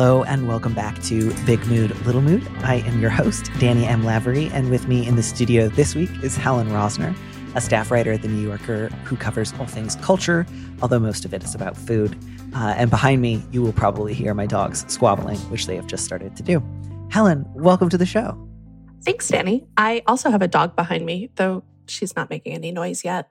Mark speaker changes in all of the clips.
Speaker 1: Hello and welcome back to Big Mood, Little Mood. I am your host, Danny M. Lavery, and with me in the studio this week is Helen Rosner, a staff writer at The New Yorker who covers all things culture, although most of it is about food. Uh, and behind me, you will probably hear my dogs squabbling, which they have just started to do. Helen, welcome to the show.
Speaker 2: Thanks, Danny. I also have a dog behind me, though she's not making any noise yet.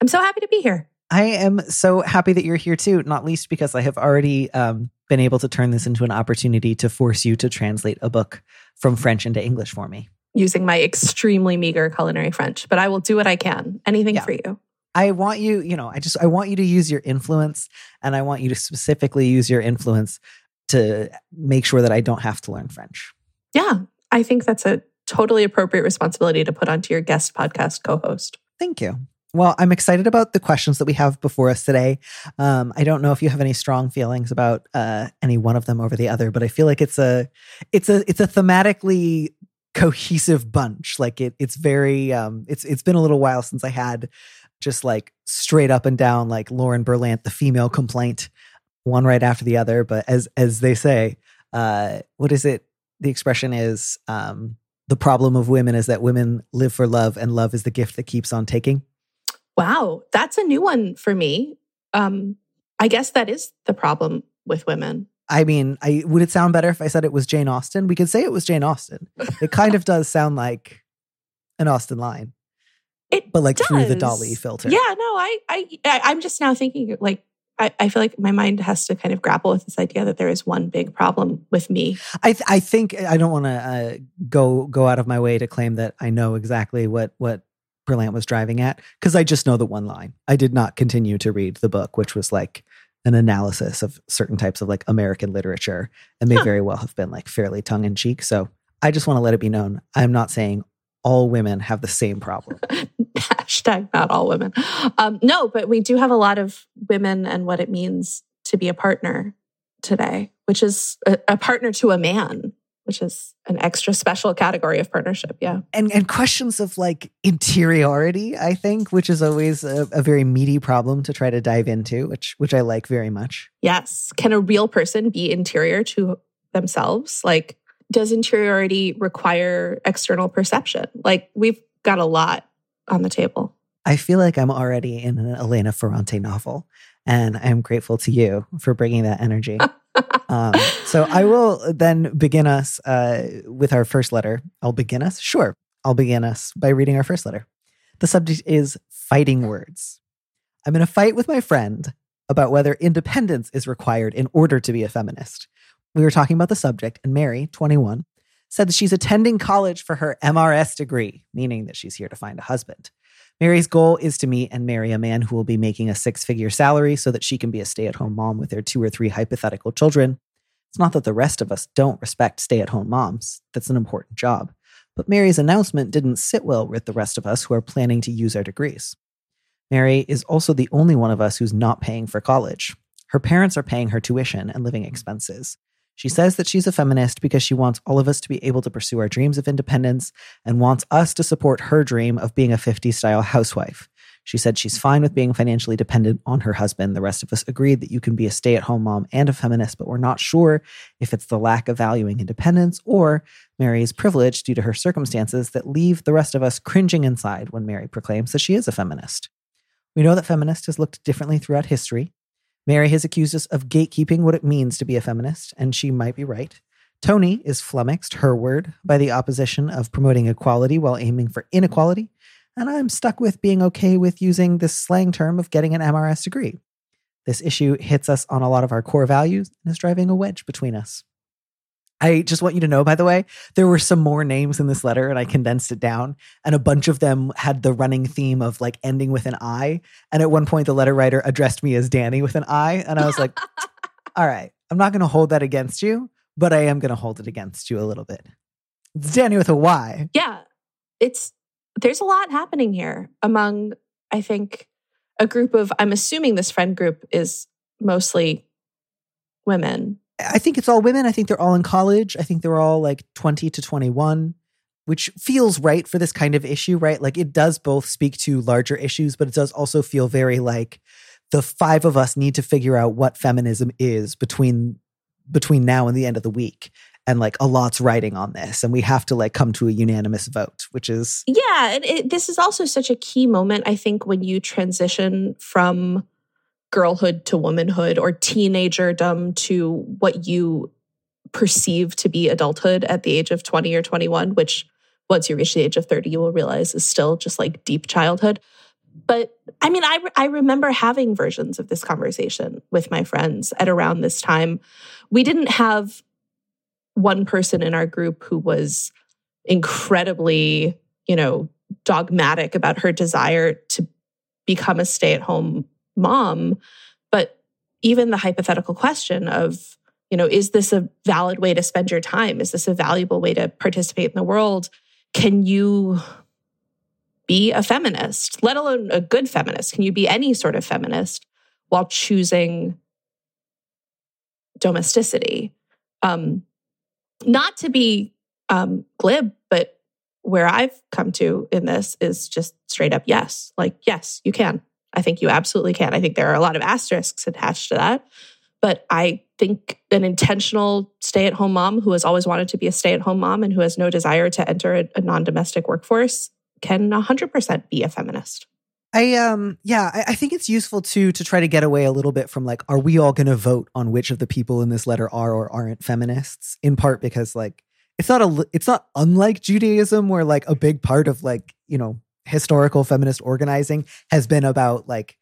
Speaker 2: I'm so happy to be here.
Speaker 1: I am so happy that you're here too, not least because I have already um, been able to turn this into an opportunity to force you to translate a book from French into English for me.
Speaker 2: Using my extremely meager culinary French, but I will do what I can. Anything yeah. for you.
Speaker 1: I want you, you know, I just I want you to use your influence and I want you to specifically use your influence to make sure that I don't have to learn French.
Speaker 2: Yeah, I think that's a totally appropriate responsibility to put onto your guest podcast co-host.
Speaker 1: Thank you. Well, I'm excited about the questions that we have before us today. Um, I don't know if you have any strong feelings about uh, any one of them over the other, but I feel like it's a it's a it's a thematically cohesive bunch. Like it it's very um, it's it's been a little while since I had just like straight up and down like Lauren Berlant, the female complaint, one right after the other. But as as they say, uh, what is it? The expression is um, the problem of women is that women live for love, and love is the gift that keeps on taking.
Speaker 2: Wow, that's a new one for me. Um, I guess that is the problem with women.
Speaker 1: I mean, I would it sound better if I said it was Jane Austen? We could say it was Jane Austen. It kind of does sound like an Austen line.
Speaker 2: It
Speaker 1: but like
Speaker 2: does.
Speaker 1: through the Dolly filter.
Speaker 2: Yeah, no, I, I, I'm just now thinking like I, I, feel like my mind has to kind of grapple with this idea that there is one big problem with me.
Speaker 1: I, th- I think I don't want to uh, go go out of my way to claim that I know exactly what what Berlant was driving at because I just know the one line. I did not continue to read the book, which was like an analysis of certain types of like American literature and may huh. very well have been like fairly tongue in cheek. So I just want to let it be known I'm not saying all women have the same problem.
Speaker 2: Hashtag not all women. Um, no, but we do have a lot of women and what it means to be a partner today, which is a, a partner to a man which is an extra special category of partnership. Yeah.
Speaker 1: And and questions of like interiority, I think, which is always a, a, very meaty problem to try to dive into, which which I like very much.
Speaker 2: Yes. Can a real person be interior to themselves? Like, does interiority require external perception? Like we've got a lot on the table.
Speaker 1: I feel like I'm already in an Elena Ferrante novel. And I'm grateful to you for bringing that energy. um, so I will then begin us uh, with our first letter. I'll begin us? Sure. I'll begin us by reading our first letter. The subject is fighting words. I'm in a fight with my friend about whether independence is required in order to be a feminist. We were talking about the subject, and Mary, 21, said that she's attending college for her MRS degree, meaning that she's here to find a husband. Mary's goal is to meet and marry a man who will be making a six figure salary so that she can be a stay at home mom with their two or three hypothetical children. It's not that the rest of us don't respect stay at home moms, that's an important job. But Mary's announcement didn't sit well with the rest of us who are planning to use our degrees. Mary is also the only one of us who's not paying for college. Her parents are paying her tuition and living expenses. She says that she's a feminist because she wants all of us to be able to pursue our dreams of independence and wants us to support her dream of being a 50 style housewife. She said she's fine with being financially dependent on her husband. The rest of us agreed that you can be a stay at home mom and a feminist, but we're not sure if it's the lack of valuing independence or Mary's privilege due to her circumstances that leave the rest of us cringing inside when Mary proclaims that she is a feminist. We know that feminist has looked differently throughout history. Mary has accused us of gatekeeping what it means to be a feminist, and she might be right. Tony is flummoxed, her word, by the opposition of promoting equality while aiming for inequality. And I'm stuck with being okay with using this slang term of getting an MRS degree. This issue hits us on a lot of our core values and is driving a wedge between us. I just want you to know, by the way, there were some more names in this letter and I condensed it down. And a bunch of them had the running theme of like ending with an I. And at one point, the letter writer addressed me as Danny with an I. And I was like, all right, I'm not going to hold that against you, but I am going to hold it against you a little bit. It's Danny with a Y.
Speaker 2: Yeah. It's, there's a lot happening here among, I think, a group of, I'm assuming this friend group is mostly women
Speaker 1: I think it's all women. I think they're all in college. I think they're all like 20 to 21, which feels right for this kind of issue, right? Like it does both speak to larger issues, but it does also feel very like the five of us need to figure out what feminism is between between now and the end of the week and like a lot's writing on this and we have to like come to a unanimous vote which is
Speaker 2: yeah and it, this is also such a key moment i think when you transition from girlhood to womanhood or teenagerdom to what you perceive to be adulthood at the age of 20 or 21, which once you reach the age of 30, you will realize is still just like deep childhood. But I mean, I, I remember having versions of this conversation with my friends at around this time. We didn't have one person in our group who was incredibly, you know, dogmatic about her desire to become a stay at home mom. But even the hypothetical question of, you know, is this a valid way to spend your time? Is this a valuable way to participate in the world? Can you be a feminist, let alone a good feminist? Can you be any sort of feminist while choosing domesticity? Um, not to be um, glib, but where I've come to in this is just straight up yes. Like, yes, you can. I think you absolutely can. I think there are a lot of asterisks attached to that. But I think an intentional stay at home mom who has always wanted to be a stay at home mom and who has no desire to enter a, a non domestic workforce can 100% be a feminist.
Speaker 1: I um yeah, I, I, think it's useful to to try to get away a little bit from like, are we all gonna vote on which of the people in this letter are or aren't feminists? In part because like it's not a it's not unlike Judaism where like a big part of like, you know, historical feminist organizing has been about like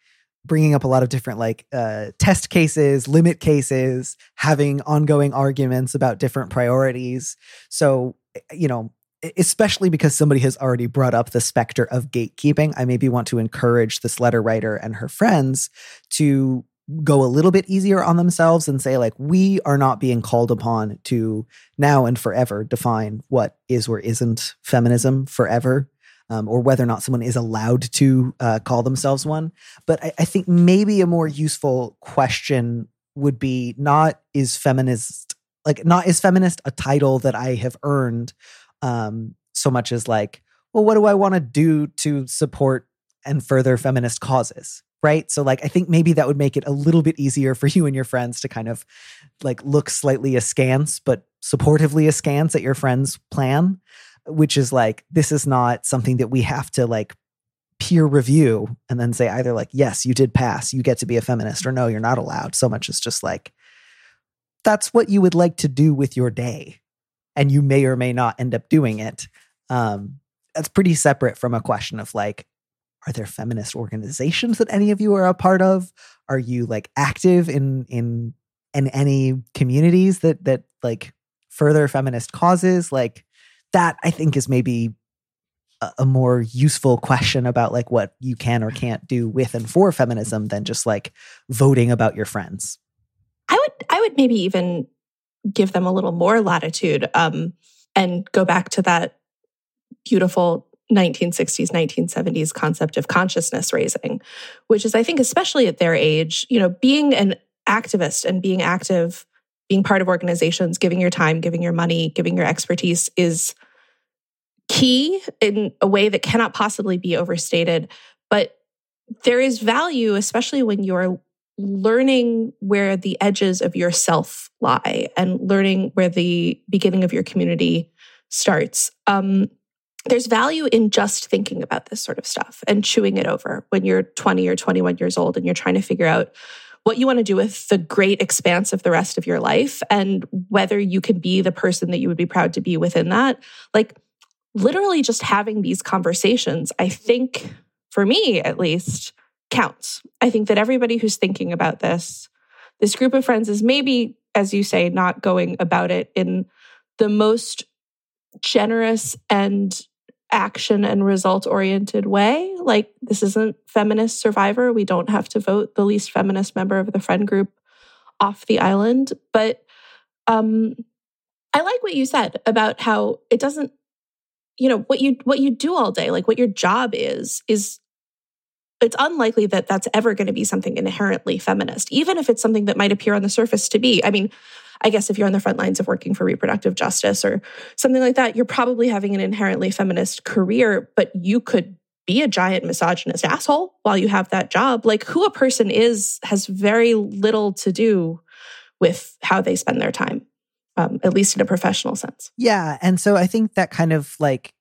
Speaker 1: bringing up a lot of different like uh, test cases, limit cases, having ongoing arguments about different priorities. So, eh, you know, especially because somebody has already brought up the specter of gatekeeping, I maybe want to encourage this letter writer and her friends to go a little bit easier on themselves and say like we are not being called upon to now and forever define what is or isn't feminism forever um, or whether or not someone is allowed to uh, call themselves one. But I, I think maybe a more useful question would be not is feminist like not is feminist a title that I have earned um, so much as like well what do I want to do to support and further feminist causes right so like i think maybe that would make it a little bit easier for you and your friends to kind of like look slightly askance but supportively askance at your friend's plan which is like this is not something that we have to like peer review and then say either like yes you did pass. You get to be a feminist or no you're not allowed. So much as just like that's what you would like to do with your day and you may or may not end up doing it. Um that's pretty separate from a question of like are there feminist organizations that any of you are a part of? Are you like active in in in any communities that that like further feminist causes? Like that I think is maybe a, a more useful question about like what you can or can't do with and for feminism than just like voting about your friends.
Speaker 2: I would I would maybe even give them a little more latitude um, and go back to that beautiful 1960s 1970s concept of consciousness raising which is i think especially at their age you know being an activist and being active being part of organizations, giving your time, giving your money, giving your expertise is key in a way that cannot possibly be overstated. But there is value, especially when you're learning where the edges of yourself lie and learning where the beginning of your community starts. Um, there's value in just thinking about this sort of stuff and chewing it over when you're 20 or 21 years old and you're trying to figure out what you want to do with the great expanse of the rest of your life and whether you can be the person that you would be proud to be within that. Like literally just having these conversations, I think for me at least, counts. I think that everybody who's thinking about this, this group of friends is maybe, as you say, not going about it in the most generous and action and result oriented way. Like, this isn't feminist survivor. We don't have to vote the least feminist member of the friend group off the island. But um, I like what you said about how it doesn't, you know, what you what you do all day, like what your job is, is it's unlikely that that's ever going to be something inherently feminist, even if it's something that might appear on the surface to be. I mean, I guess if you're on the front lines of working for reproductive justice or something like that, you're probably having an inherently feminist career, but you could be a giant misogynist asshole while you have that job. Like who a person is has very little to do with how they spend their time, um, at least in a professional sense.
Speaker 1: Yeah. And so I think that kind of like,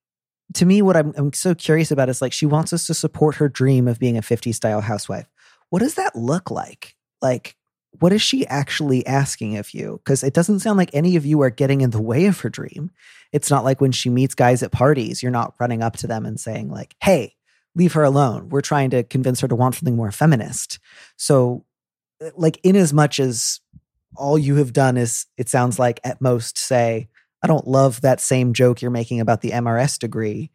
Speaker 1: to me, what I'm, I'm so curious about is like, she wants us to support her dream of being a 50 style housewife. What does that look like? Like, what is she actually asking of you? Because it doesn't sound like any of you are getting in the way of her dream. It's not like when she meets guys at parties, you're not running up to them and saying, like, hey, leave her alone. We're trying to convince her to want something more feminist. So, uh, like, in as much as all you have done is, it sounds like at most say, I don't love that same joke you're making about the MRS degree.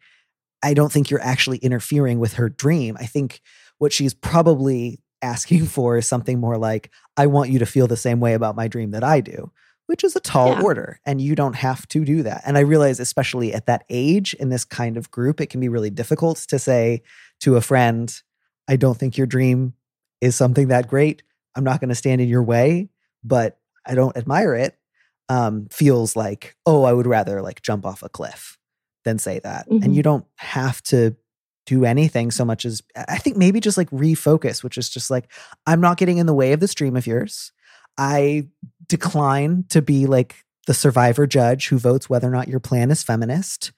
Speaker 1: I don't think you're actually interfering with her dream. I think what she's probably asking for is something more like, I want you to feel the same way about my dream that I do, which is a tall yeah. order. And you don't have to do that. And I realize, especially at that age in this kind of group, it can be really difficult to say to a friend, I don't think your dream is something that great. I'm not going to stand in your way, but I don't admire it. Um, feels like, oh, I would rather like jump off a cliff than say that. Mm-hmm. And you don't have to do anything so much as I think maybe just like refocus, which is just like, I'm not getting in the way of this dream of yours. I decline to be like the survivor judge who votes whether or not your plan is feminist.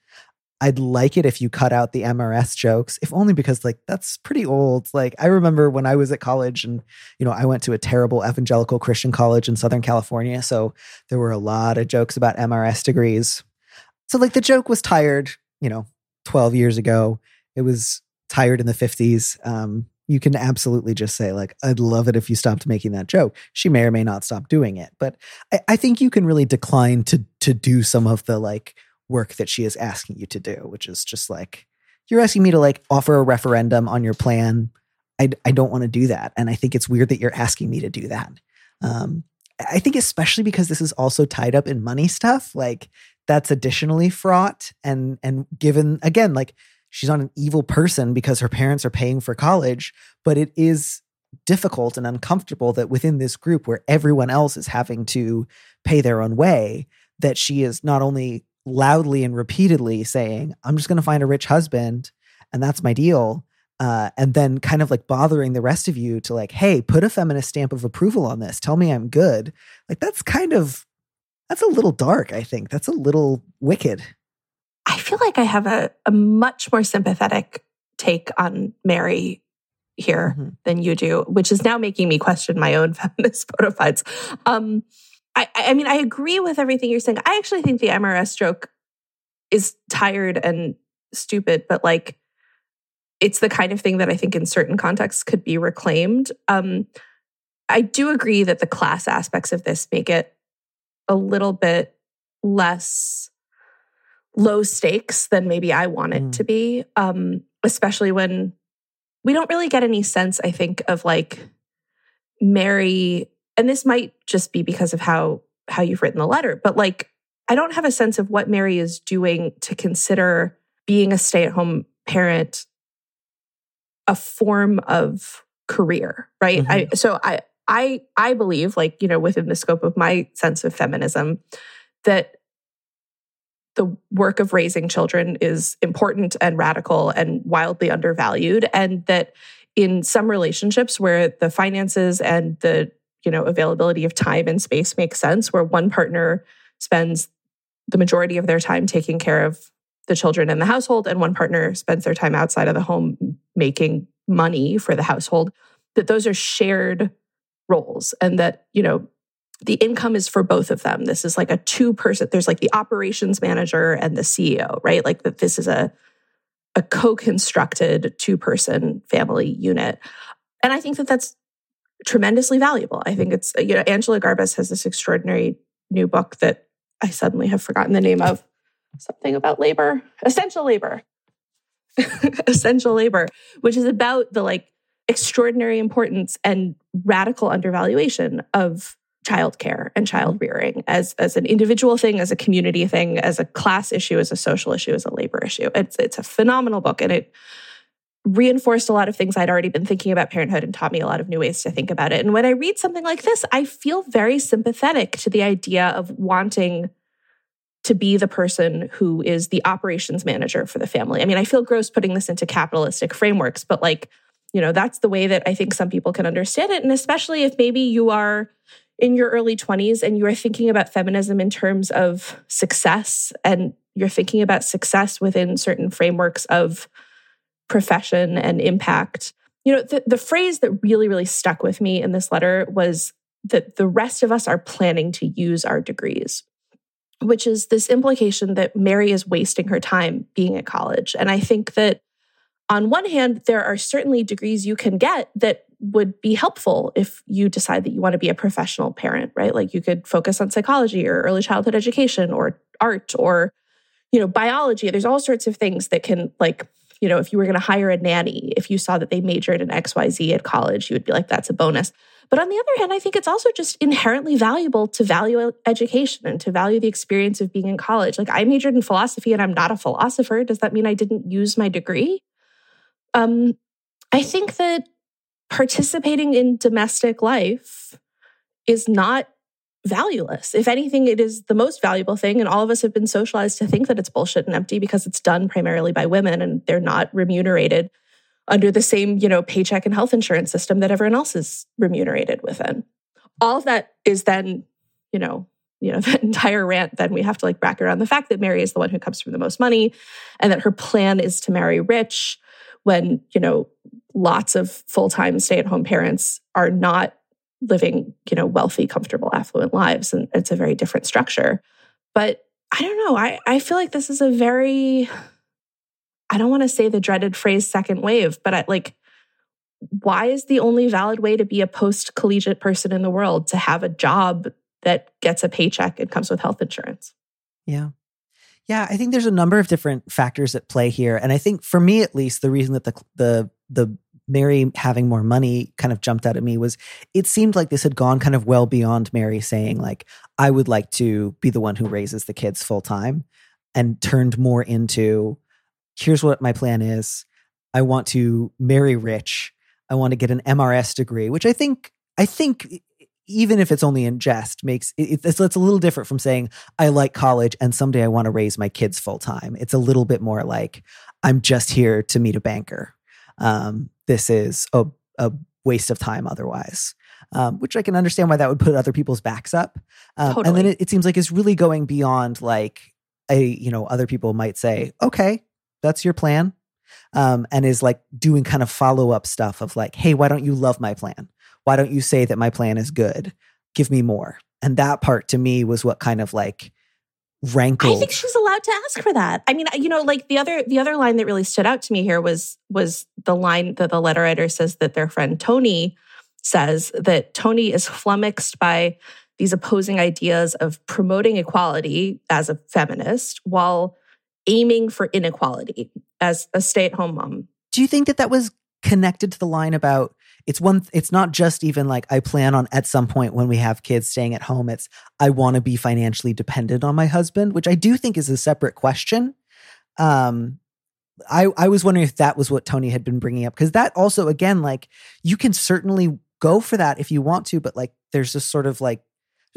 Speaker 1: I'd like it if you cut out the MRS jokes, if only because like that's pretty old. Like I remember when I was at college and you know, I went to a terrible evangelical Christian college in Southern California, so there were a lot of jokes about MRS degrees. So like the joke was tired, you know, 12 years ago. It was tired in the 50s. Um, you can absolutely just say, like, I'd love it if you stopped making that joke. She may or may not stop doing it. But I, I think you can really decline to to do some of the like work that she is asking you to do, which is just like, you're asking me to like offer a referendum on your plan. I, I don't want to do that. And I think it's weird that you're asking me to do that. Um, I think especially because this is also tied up in money stuff, like that's additionally fraught. And and given again, like she's not an evil person because her parents are paying for college, but it is difficult and uncomfortable that within this group where everyone else is having to pay their own way, that she is not only loudly and repeatedly saying, I'm just going to find a rich husband and that's my deal. Uh, and then kind of like bothering the rest of you to like, hey, put a feminist stamp of approval on this. Tell me I'm good. Like that's kind of that's a little dark, I think. That's a little wicked.
Speaker 2: I feel like I have a, a much more sympathetic take on Mary here mm-hmm. than you do, which is now making me question my own feminist bona fides. Um, I, I mean, I agree with everything you're saying. I actually think the MRS stroke is tired and stupid, but like it's the kind of thing that I think in certain contexts could be reclaimed. Um, I do agree that the class aspects of this make it a little bit less low stakes than maybe I want it mm. to be. Um, especially when we don't really get any sense, I think, of like Mary, and this might just be because of how how you've written the letter, but like I don't have a sense of what Mary is doing to consider being a stay-at-home parent a form of career, right? Mm-hmm. I so I I I believe like, you know, within the scope of my sense of feminism that the work of raising children is important and radical and wildly undervalued and that in some relationships where the finances and the you know availability of time and space makes sense where one partner spends the majority of their time taking care of the children in the household and one partner spends their time outside of the home making money for the household that those are shared roles and that, you know, the income is for both of them. This is like a two person, there's like the operations manager and the CEO, right? Like that this is a a co-constructed two-person family unit. And I think that that's tremendously valuable. I think it's you know Angela Garbes has this extraordinary new book that I suddenly have forgotten the name of. Something about labor, essential labor. essential labor, which is about the like extraordinary importance and radical undervaluation of childcare and child mm-hmm. rearing as, as an individual thing, as a community thing, as a class issue, as a social issue, as a labor issue. It's, it's a phenomenal book and it reinforced a lot of things I'd already been thinking about parenthood and taught me a lot of new ways to think about it. And when I read something like this, I feel very sympathetic to the idea of wanting to be the person who is the operations manager for the family. I mean, I feel gross putting this into capitalistic frameworks, but like, you know, that's the way that I think some people can understand it. And especially if maybe you are in your early 20s and you are thinking about feminism in terms of success and you're thinking about success within certain frameworks of profession and impact. You know, the, the phrase that really, really stuck with me in this letter was that the rest of us are planning to use our degrees, which is this implication that Mary is wasting her time being at college. And I think that on one hand, there are certainly degrees you can get that would be helpful if you decide that you want to be a professional parent, right? Like you could focus on psychology or early childhood education or art or, you know, biology. There's all sorts of things that can, like, you know, if you were going to hire a nanny, if you saw that they majored in XYZ at college, you would be like, that's a bonus. But on the other hand, I think it's also just inherently valuable to value education and to value the experience of being in college. Like I majored in philosophy and I'm not a philosopher. Does that mean I didn't use my degree? Um, I think that participating in domestic life is not valueless. If anything, it is the most valuable thing. And all of us have been socialized to think that it's bullshit and empty because it's done primarily by women and they're not remunerated under the same, you know, paycheck and health insurance system that everyone else is remunerated within. All of that is then, you know, you know, that entire rant, then we have to like bracket around the fact that Mary is the one who comes from the most money and that her plan is to marry rich when, you know, lots of full-time stay-at-home parents are not living, you know, wealthy, comfortable, affluent lives. And it's a very different structure. But I don't know. I, I feel like this is a very, I don't want to say the dreaded phrase second wave, but I like, why is the only valid way to be a post collegiate person in the world to have a job that gets a paycheck and comes with health insurance?
Speaker 1: Yeah. Yeah, I think there's a number of different factors at play here, and I think for me at least, the reason that the the the Mary having more money kind of jumped out at me was it seemed like this had gone kind of well beyond Mary saying like I would like to be the one who raises the kids full time, and turned more into here's what my plan is. I want to marry rich. I want to get an MRS degree, which I think I think even if it's only in jest, makes it, it's, it's a little different from saying I like college and someday I want to raise my kids full time. It's a little bit more like I'm just here to meet a banker. Um, this is a, a waste of time otherwise. Um, which I can understand why that would put other people's backs up. Um, totally. And then it, it seems like it's really going beyond like a you know other people might say, okay, that's your plan, um, and is like doing kind of follow up stuff of like, hey, why don't you love my plan? Why don't you say that my plan is good? Give me more. And that part to me was what kind of like rankled.
Speaker 2: I think she's allowed to ask for that. I mean, you know, like the other the other line that really stood out to me here was was the line that the letter writer says that their friend Tony says that Tony is flummoxed by these opposing ideas of promoting equality as a feminist while aiming for inequality as a stay-at-home mom.
Speaker 1: Do you think that that was connected to the line about it's one it's not just even like i plan on at some point when we have kids staying at home it's i want to be financially dependent on my husband which i do think is a separate question. Um i i was wondering if that was what tony had been bringing up because that also again like you can certainly go for that if you want to but like there's this sort of like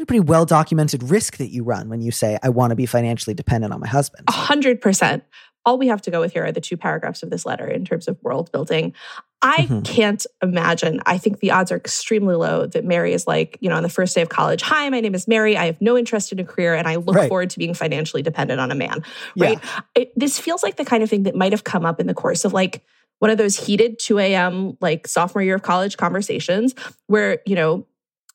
Speaker 1: a pretty well documented risk that you run when you say i want to be financially dependent on my husband.
Speaker 2: A hundred percent. All we have to go with here are the two paragraphs of this letter in terms of world building. I mm-hmm. can't imagine. I think the odds are extremely low that Mary is like, you know, on the first day of college, hi, my name is Mary. I have no interest in a career and I look right. forward to being financially dependent on a man. Right. Yeah. It, this feels like the kind of thing that might have come up in the course of like one of those heated 2 a.m. like sophomore year of college conversations where, you know,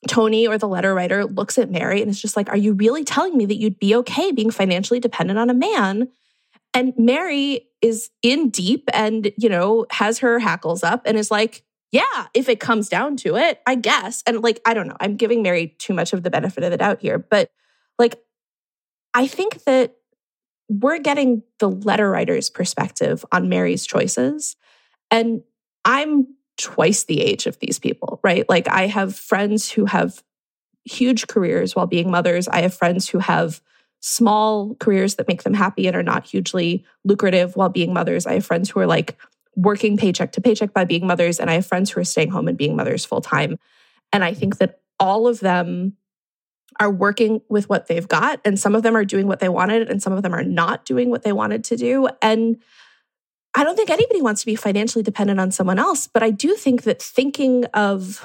Speaker 2: Tony or the letter writer looks at Mary and is just like, Are you really telling me that you'd be okay being financially dependent on a man? And Mary is in deep and, you know, has her hackles up and is like, Yeah, if it comes down to it, I guess. And like, I don't know, I'm giving Mary too much of the benefit of the doubt here. But like, I think that we're getting the letter writer's perspective on Mary's choices. And I'm twice the age of these people, right? Like I have friends who have huge careers while being mothers. I have friends who have small careers that make them happy and are not hugely lucrative while being mothers. I have friends who are like working paycheck to paycheck by being mothers. And I have friends who are staying home and being mothers full time. And I think that all of them are working with what they've got. And some of them are doing what they wanted, and some of them are not doing what they wanted to do. And I don't think anybody wants to be financially dependent on someone else, but I do think that thinking of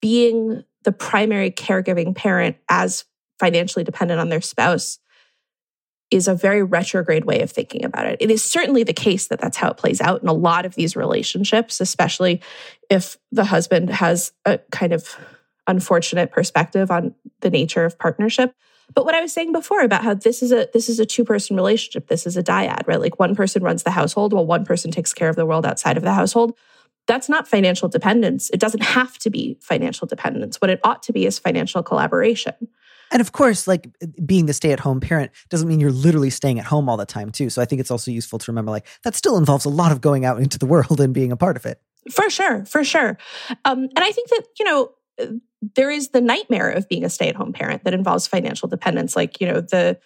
Speaker 2: being the primary caregiving parent as financially dependent on their spouse is a very retrograde way of thinking about it. It is certainly the case that that's how it plays out in a lot of these relationships, especially if the husband has a kind of unfortunate perspective on the nature of partnership. But what I was saying before about how this is a this is a two person relationship, this is a dyad, right? Like one person runs the household while one person takes care of the world outside of the household. That's not financial dependence. It doesn't have to be financial dependence. What it ought to be is financial collaboration.
Speaker 1: And of course, like being the stay at home parent doesn't mean you're literally staying at home all the time, too. So I think it's also useful to remember like that still involves a lot of going out into the world and being a part of it.
Speaker 2: For sure, for sure. Um, and I think that, you know, there is the nightmare of being a stay-at-home parent that involves financial dependence like you know the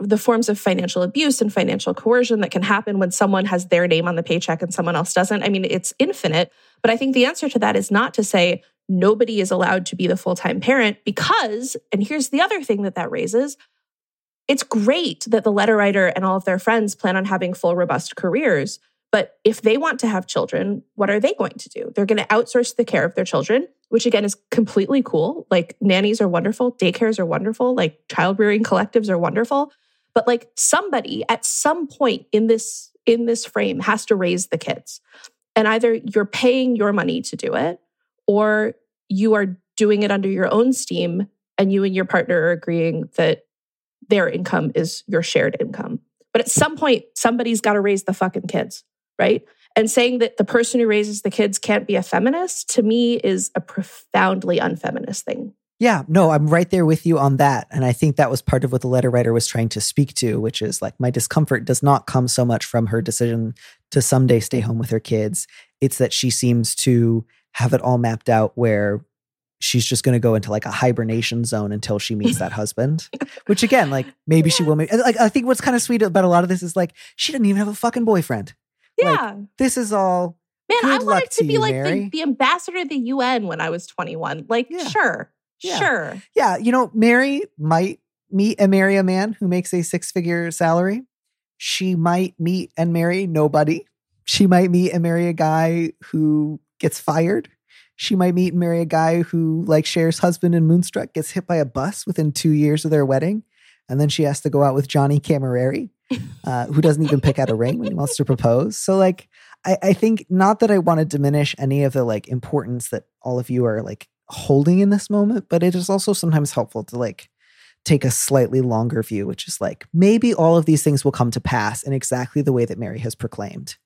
Speaker 2: the forms of financial abuse and financial coercion that can happen when someone has their name on the paycheck and someone else doesn't i mean it's infinite but i think the answer to that is not to say nobody is allowed to be the full-time parent because and here's the other thing that that raises it's great that the letter writer and all of their friends plan on having full robust careers but if they want to have children, what are they going to do? They're going to outsource the care of their children, which again is completely cool. Like nannies are wonderful, daycares are wonderful, like child rearing collectives are wonderful. But like somebody at some point in this in this frame has to raise the kids. And either you're paying your money to do it or you are doing it under your own steam and you and your partner are agreeing that their income is your shared income. But at some point somebody's got to raise the fucking kids right? And saying that the person who raises the kids can't be a feminist to me is a profoundly unfeminist thing.
Speaker 1: Yeah, no, I'm right there with you on that. And I think that was part of what the letter writer was trying to speak to, which is like my discomfort does not come so much from her decision to someday stay home with her kids. It's that she seems to have it all mapped out where she's just going to go into like a hibernation zone until she meets that husband which again like maybe she will make like i think what's kind of sweet about a lot of this is like she didn't even have a fucking boyfriend
Speaker 2: yeah.
Speaker 1: Like, this is all.
Speaker 2: Man,
Speaker 1: I
Speaker 2: wanted to,
Speaker 1: to
Speaker 2: be
Speaker 1: you,
Speaker 2: like
Speaker 1: the,
Speaker 2: the, ambassador of the UN when I was 21. Like, yeah. sure. Yeah. Sure.
Speaker 1: Yeah. You know, Mary might meet and marry a man who makes a six figure salary. She might meet and marry nobody. She might meet and marry a guy who gets fired. She might meet and marry a guy who, like Cher's husband in Moonstruck, gets hit by a bus within two years of their wedding. And then she has to go out with Johnny Cammareri, uh, who doesn't even pick out a ring when he wants to propose. So like I, I think not that I want to diminish any of the like importance that all of you are like holding in this moment, but it is also sometimes helpful to like take a slightly longer view, which is like maybe all of these things will come to pass in exactly the way that Mary has proclaimed.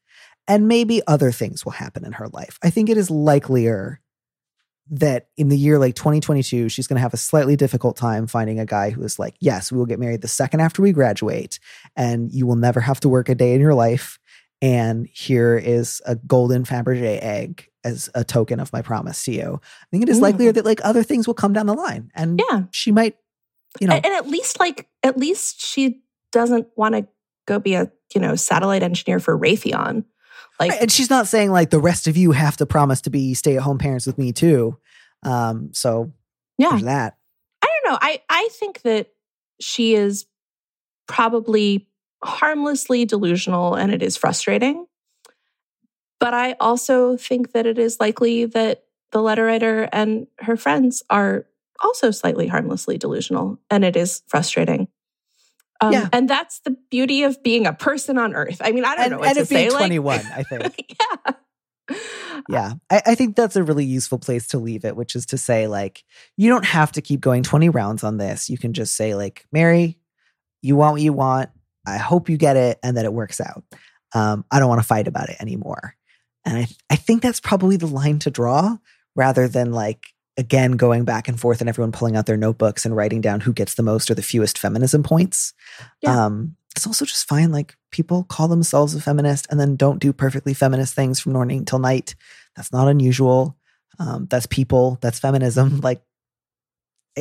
Speaker 1: And maybe other things will happen in her life. I think it is likelier that in the year like 2022, she's going to have a slightly difficult time finding a guy who is like, yes, we will get married the second after we graduate, and you will never have to work a day in your life. And here is a golden Fabergé egg as a token of my promise to you. I think it is mm. likelier that like other things will come down the line, and
Speaker 2: yeah,
Speaker 1: she might, you know,
Speaker 2: and, and at least like at least she doesn't want to go be a you know satellite engineer for Raytheon.
Speaker 1: Like, and she's not saying like the rest of you have to promise to be stay at home parents with me too. Um, so yeah, that.
Speaker 2: I don't know. I I think that she is probably harmlessly delusional, and it is frustrating. But I also think that it is likely that the letter writer and her friends are also slightly harmlessly delusional, and it is frustrating. Um, yeah. And that's the beauty of being a person on earth. I mean, I don't
Speaker 1: and,
Speaker 2: know what
Speaker 1: and
Speaker 2: to say.
Speaker 1: 21, like, I think.
Speaker 2: yeah.
Speaker 1: yeah. I, I, think that's a really useful place to leave it, which is to say, like, you don't have to keep going 20 rounds on this. You can just say, like, Mary, you want what you want. I hope you get it and that it works out. Um, I don't want to fight about it anymore. And I, I think that's probably the line to draw rather than like, again, going back and forth and everyone pulling out their notebooks and writing down who gets the most or the fewest feminism points. Yeah. Um, it's also just fine. Like people call themselves a feminist and then don't do perfectly feminist things from morning till night. That's not unusual. Um, that's people. That's feminism. Like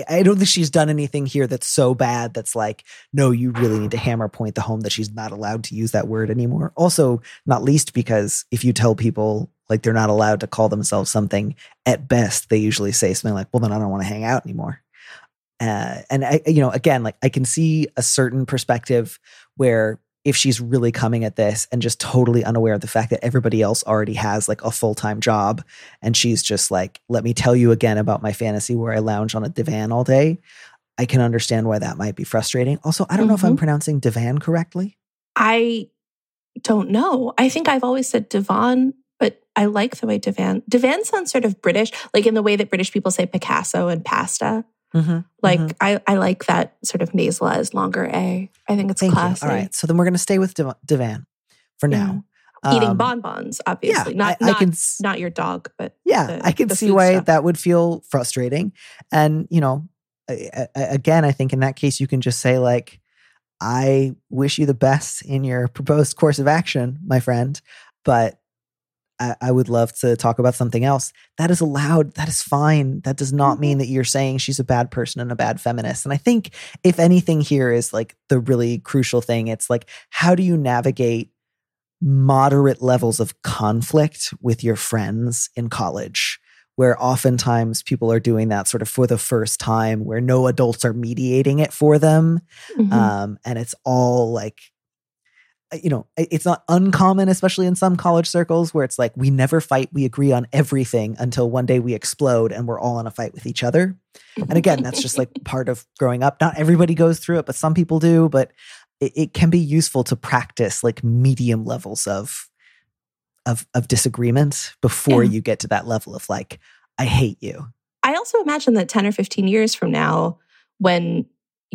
Speaker 1: I don't think she's done anything here that's so bad that's like, no, you really need to hammer point the home that she's not allowed to use that word anymore. Also, not least because if you tell people like they're not allowed to call themselves something, at best, they usually say something like, well, then I don't want to hang out anymore. Uh, and I, you know, again, like I can see a certain perspective where if she's really coming at this and just totally unaware of the fact that everybody else already has like a full-time job and she's just like let me tell you again about my fantasy where i lounge on a divan all day i can understand why that might be frustrating also i don't mm-hmm. know if i'm mm-hmm. pronouncing divan correctly
Speaker 2: i don't know i think i've always said divan i like the way divan divan sounds sort of british like in the way that british people say picasso and pasta Mm-hmm, like mm-hmm. I, I like that sort of nasalized longer A. I think it's Thank classy.
Speaker 1: You. All right, so then we're going to stay with Div- Divan for yeah. now.
Speaker 2: Eating um, bonbons, obviously, yeah, not I, I not, can, not your dog, but
Speaker 1: yeah, the, I can see why stuff. that would feel frustrating. And you know, I, again, I think in that case, you can just say like, "I wish you the best in your proposed course of action, my friend, but I, I would love to talk about something else. That is allowed. That is fine. That does not mean mm-hmm. that you're saying she's a bad person and a bad feminist. And I think if anything here is like the really crucial thing, it's like, how do you navigate moderate levels of conflict with your friends in college? where oftentimes people are doing that sort of for the first time, where no adults are mediating it for them. Mm-hmm. Um, and it's all like Uh, you know, it's not uncommon, especially in some college circles, where it's like we never fight, we agree on everything until one day we explode and we're all in a fight with each other. And again, that's just like part of growing up. Not everybody goes through it, but some people do. But it, it can be useful to practice like medium levels of of of disagreement before yeah. you get to that level of like, I hate you.
Speaker 2: I also imagine that 10 or 15 years from now, when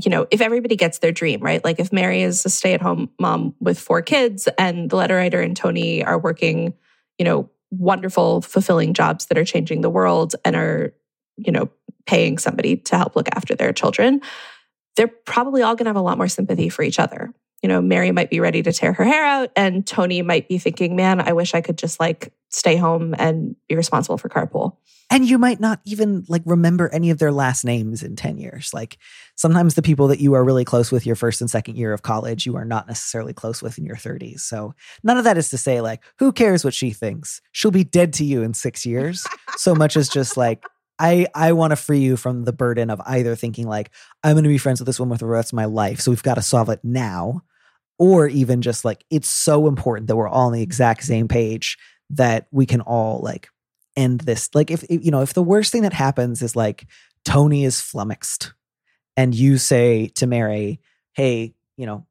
Speaker 2: you know, if everybody gets their dream, right? Like if Mary is a stay at home mom with four kids and the letter writer and Tony are working, you know, wonderful, fulfilling jobs that are changing the world and are, you know, paying somebody to help look after their children, they're probably all going to have a lot more sympathy for each other. You know, Mary might be ready to tear her hair out and Tony might be thinking, man, I wish I could just like stay home and be responsible for carpool.
Speaker 1: And you might not even like remember any of their last names in 10 years. Like sometimes the people that you are really close with your first and second year of college you are not necessarily close with in your 30s so none of that is to say like who cares what she thinks? She'll be dead to you in 6 years. So much as just like I I want to free you from the burden of either thinking like I'm going to be friends with this woman for the rest of my life so we've got to solve it now or even just like it's so important that we're all on the exact same page that we can all like end this like if, you know if the worst thing that happens is like tony is flummoxed and you say to mary hey you know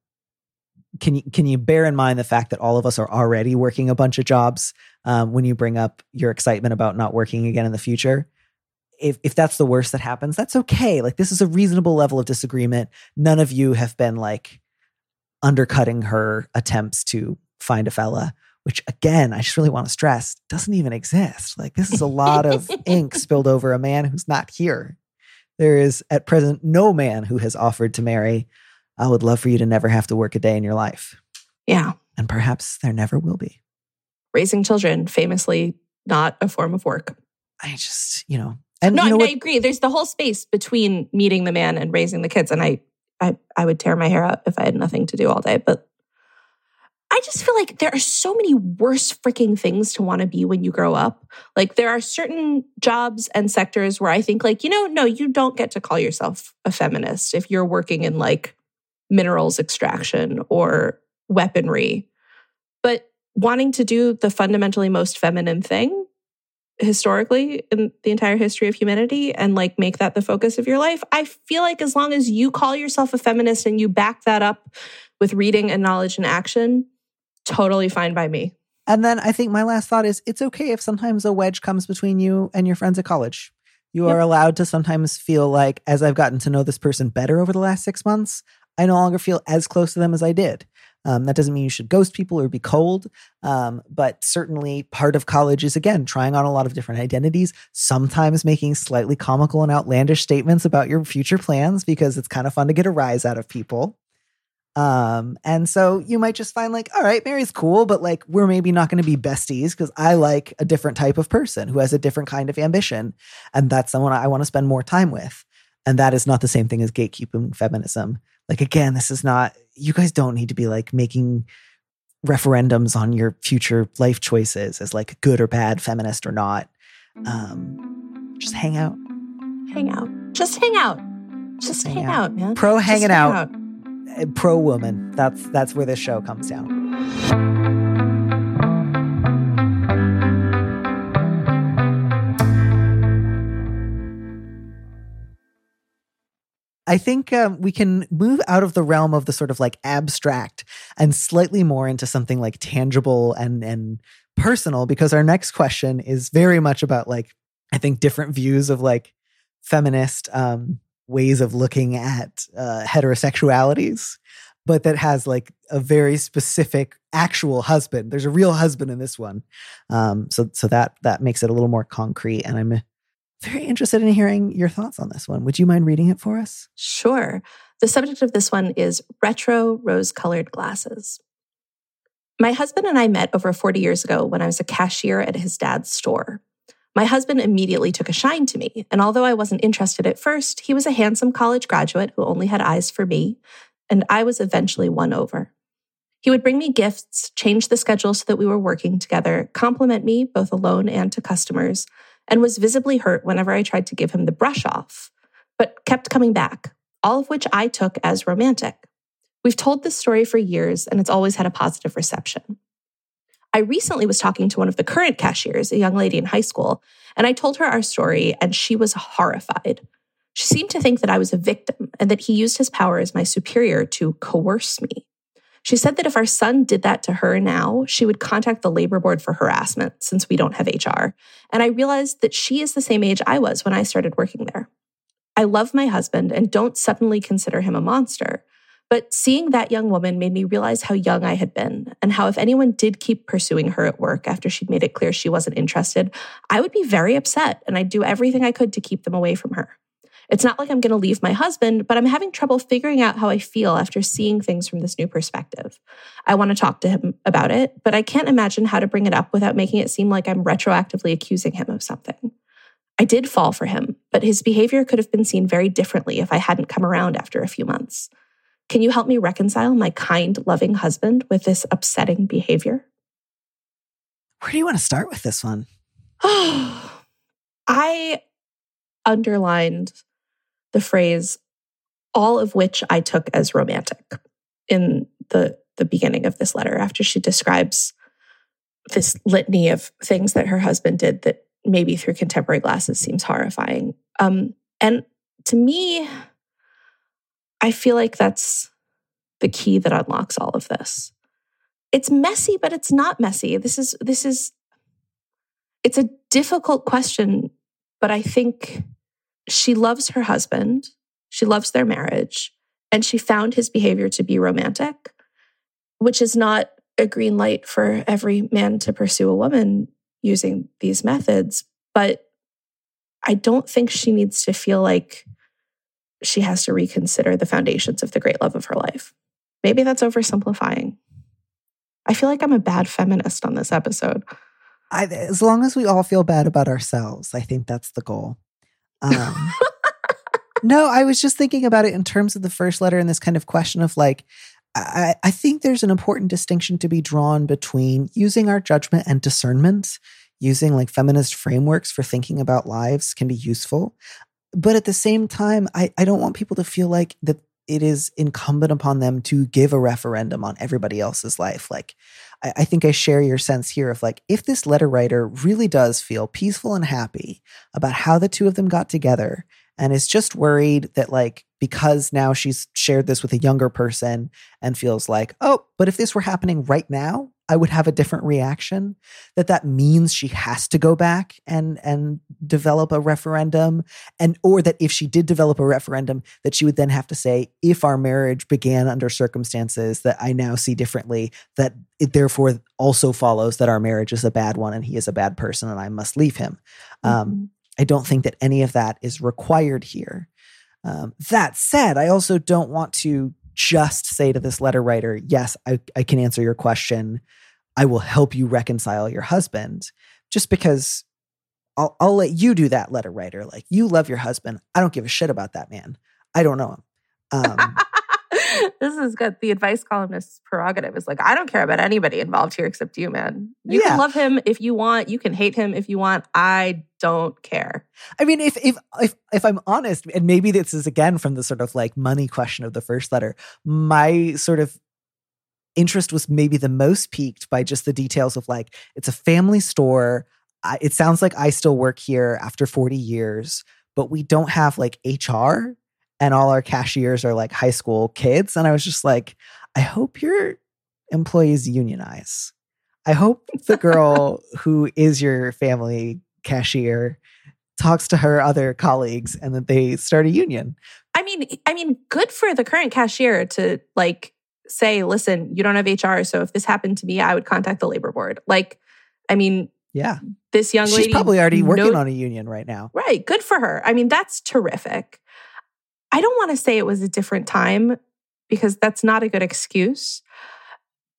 Speaker 1: can you can you bear in mind the fact that all of us are already working a bunch of jobs um, when you bring up your excitement about not working again in the future if if that's the worst that happens that's okay like this is a reasonable level of disagreement none of you have been like undercutting her attempts to find a fella which again, I just really want to stress doesn't even exist. Like, this is a lot of ink spilled over a man who's not here. There is at present no man who has offered to marry. I would love for you to never have to work a day in your life.
Speaker 2: Yeah.
Speaker 1: And perhaps there never will be.
Speaker 2: Raising children, famously not a form of work.
Speaker 1: I just, you know, and
Speaker 2: no,
Speaker 1: you know
Speaker 2: I agree. There's the whole space between meeting the man and raising the kids. And I, I, I would tear my hair out if I had nothing to do all day. But I just feel like there are so many worse freaking things to want to be when you grow up. Like there are certain jobs and sectors where I think like, you know, no, you don't get to call yourself a feminist if you're working in like minerals extraction or weaponry. But wanting to do the fundamentally most feminine thing historically in the entire history of humanity and like make that the focus of your life. I feel like as long as you call yourself a feminist and you back that up with reading and knowledge and action, totally fine by me.
Speaker 1: And then I think my last thought is it's okay if sometimes a wedge comes between you and your friends at college. You yep. are allowed to sometimes feel like, as I've gotten to know this person better over the last six months, I no longer feel as close to them as I did. Um, that doesn't mean you should ghost people or be cold, um, but certainly part of college is again trying on a lot of different identities, sometimes making slightly comical and outlandish statements about your future plans because it's kind of fun to get a rise out of people. Um, and so you might just find like, all right, Mary's cool, but like we're maybe not going to be besties because I like a different type of person who has a different kind of ambition. And that's someone I want to spend more time with. And that is not the same thing as gatekeeping feminism. Like, again, this is not, you guys don't need to be like making referendums on your future life choices as like good or bad, feminist or not. Um, just hang out.
Speaker 2: Hang out. Just hang out. Just hang, hang out. out. man.
Speaker 1: Pro hanging out. out pro woman. That's that's where this show comes down. I think um, we can move out of the realm of the sort of like abstract and slightly more into something like tangible and and personal because our next question is very much about like I think different views of like feminist um, ways of looking at uh, heterosexualities, but that has like a very specific actual husband. There's a real husband in this one, um, so so that that makes it a little more concrete. And I'm very interested in hearing your thoughts on this one. Would you mind reading it for us?
Speaker 2: Sure. The subject of this one is retro rose colored glasses. My husband and I met over 40 years ago when I was a cashier at his dad's store. My husband immediately took a shine to me, and although I wasn't interested at first, he was a handsome college graduate who only had eyes for me, and I was eventually won over. He would bring me gifts, change the schedule so that we were working together, compliment me both alone and to customers, and was visibly hurt whenever I tried to give him the brush off, but kept coming back, all of which I took as romantic. We've told this story for years, and it's always had a positive reception. I recently was talking to one of the current cashiers, a young lady in high school, and I told her our story, and she was horrified. She seemed to think that I was a victim and that he used his power as my superior to coerce me. She said that if our son did that to her now, she would contact the labor board for harassment since we don't have HR. And I realized that she is the same age I was when I started working there. I love my husband and don't suddenly consider him a monster. But seeing that young woman made me realize how young I had been and how if anyone did keep pursuing her at work after she'd made it clear she wasn't interested, I would be very upset and I'd do everything I could to keep them away from her. It's not like I'm going to leave my husband, but I'm having trouble figuring out how I feel after seeing things from this new perspective. I want to talk to him about it, but I can't imagine how to bring it up without making it seem like I'm retroactively accusing him of something. I did fall for him, but his behavior could have been seen very differently if I hadn't come around after a few months. Can you help me reconcile my kind, loving husband with this upsetting behavior?
Speaker 1: Where do you want to start with this one?
Speaker 2: I underlined the phrase, all of which I took as romantic in the, the beginning of this letter after she describes this litany of things that her husband did that maybe through contemporary glasses seems horrifying. Um, and to me, I feel like that's the key that unlocks all of this. It's messy, but it's not messy. This is this is it's a difficult question, but I think she loves her husband. She loves their marriage, and she found his behavior to be romantic, which is not a green light for every man to pursue a woman using these methods, but I don't think she needs to feel like she has to reconsider the foundations of the great love of her life. Maybe that's oversimplifying. I feel like I'm a bad feminist on this episode.
Speaker 1: I, as long as we all feel bad about ourselves, I think that's the goal. Um, no, I was just thinking about it in terms of the first letter and this kind of question of like, I, I think there's an important distinction to be drawn between using our judgment and discernment using like feminist frameworks for thinking about lives can be useful. But at the same time, I, I don't want people to feel like that it is incumbent upon them to give a referendum on everybody else's life. Like, I, I, think I share your sense here of like, if this letter writer really does feel peaceful and happy about how the two of them got together and is just worried that, like, because now she's shared this with a younger person and feels like, oh, but if this were happening right now, I would have a different reaction. That that means she has to go back and and develop a referendum, and or that if she did develop a referendum, that she would then have to say, if our marriage began under circumstances that I now see differently, that it therefore also follows that our marriage is a bad one and he is a bad person and I must leave him. Um, mm-hmm. Um, I don't think that any of that is required here. Um, that said, I also don't want to just say to this letter writer, yes, I, I can answer your question. I will help you reconcile your husband, just because I'll, I'll let you do that, letter writer. Like, you love your husband. I don't give a shit about that man. I don't know him. Um,
Speaker 2: this is good. The advice columnist's prerogative is like, I don't care about anybody involved here except you, man. You yeah. can love him if you want. You can hate him if you want. I don't care.
Speaker 1: I mean, if if if if I'm honest, and maybe this is again from the sort of like money question of the first letter, my sort of interest was maybe the most piqued by just the details of like it's a family store. I, it sounds like I still work here after 40 years, but we don't have like HR and all our cashiers are like high school kids. And I was just like, I hope your employees unionize. I hope the girl who is your family cashier talks to her other colleagues and that they start a union.
Speaker 2: I mean, I mean, good for the current cashier to like say, listen, you don't have HR, so if this happened to me, I would contact the labor board. Like, I mean,
Speaker 1: yeah,
Speaker 2: this young lady,
Speaker 1: probably already working on a union right now.
Speaker 2: Right, good for her. I mean, that's terrific. I don't want to say it was a different time because that's not a good excuse.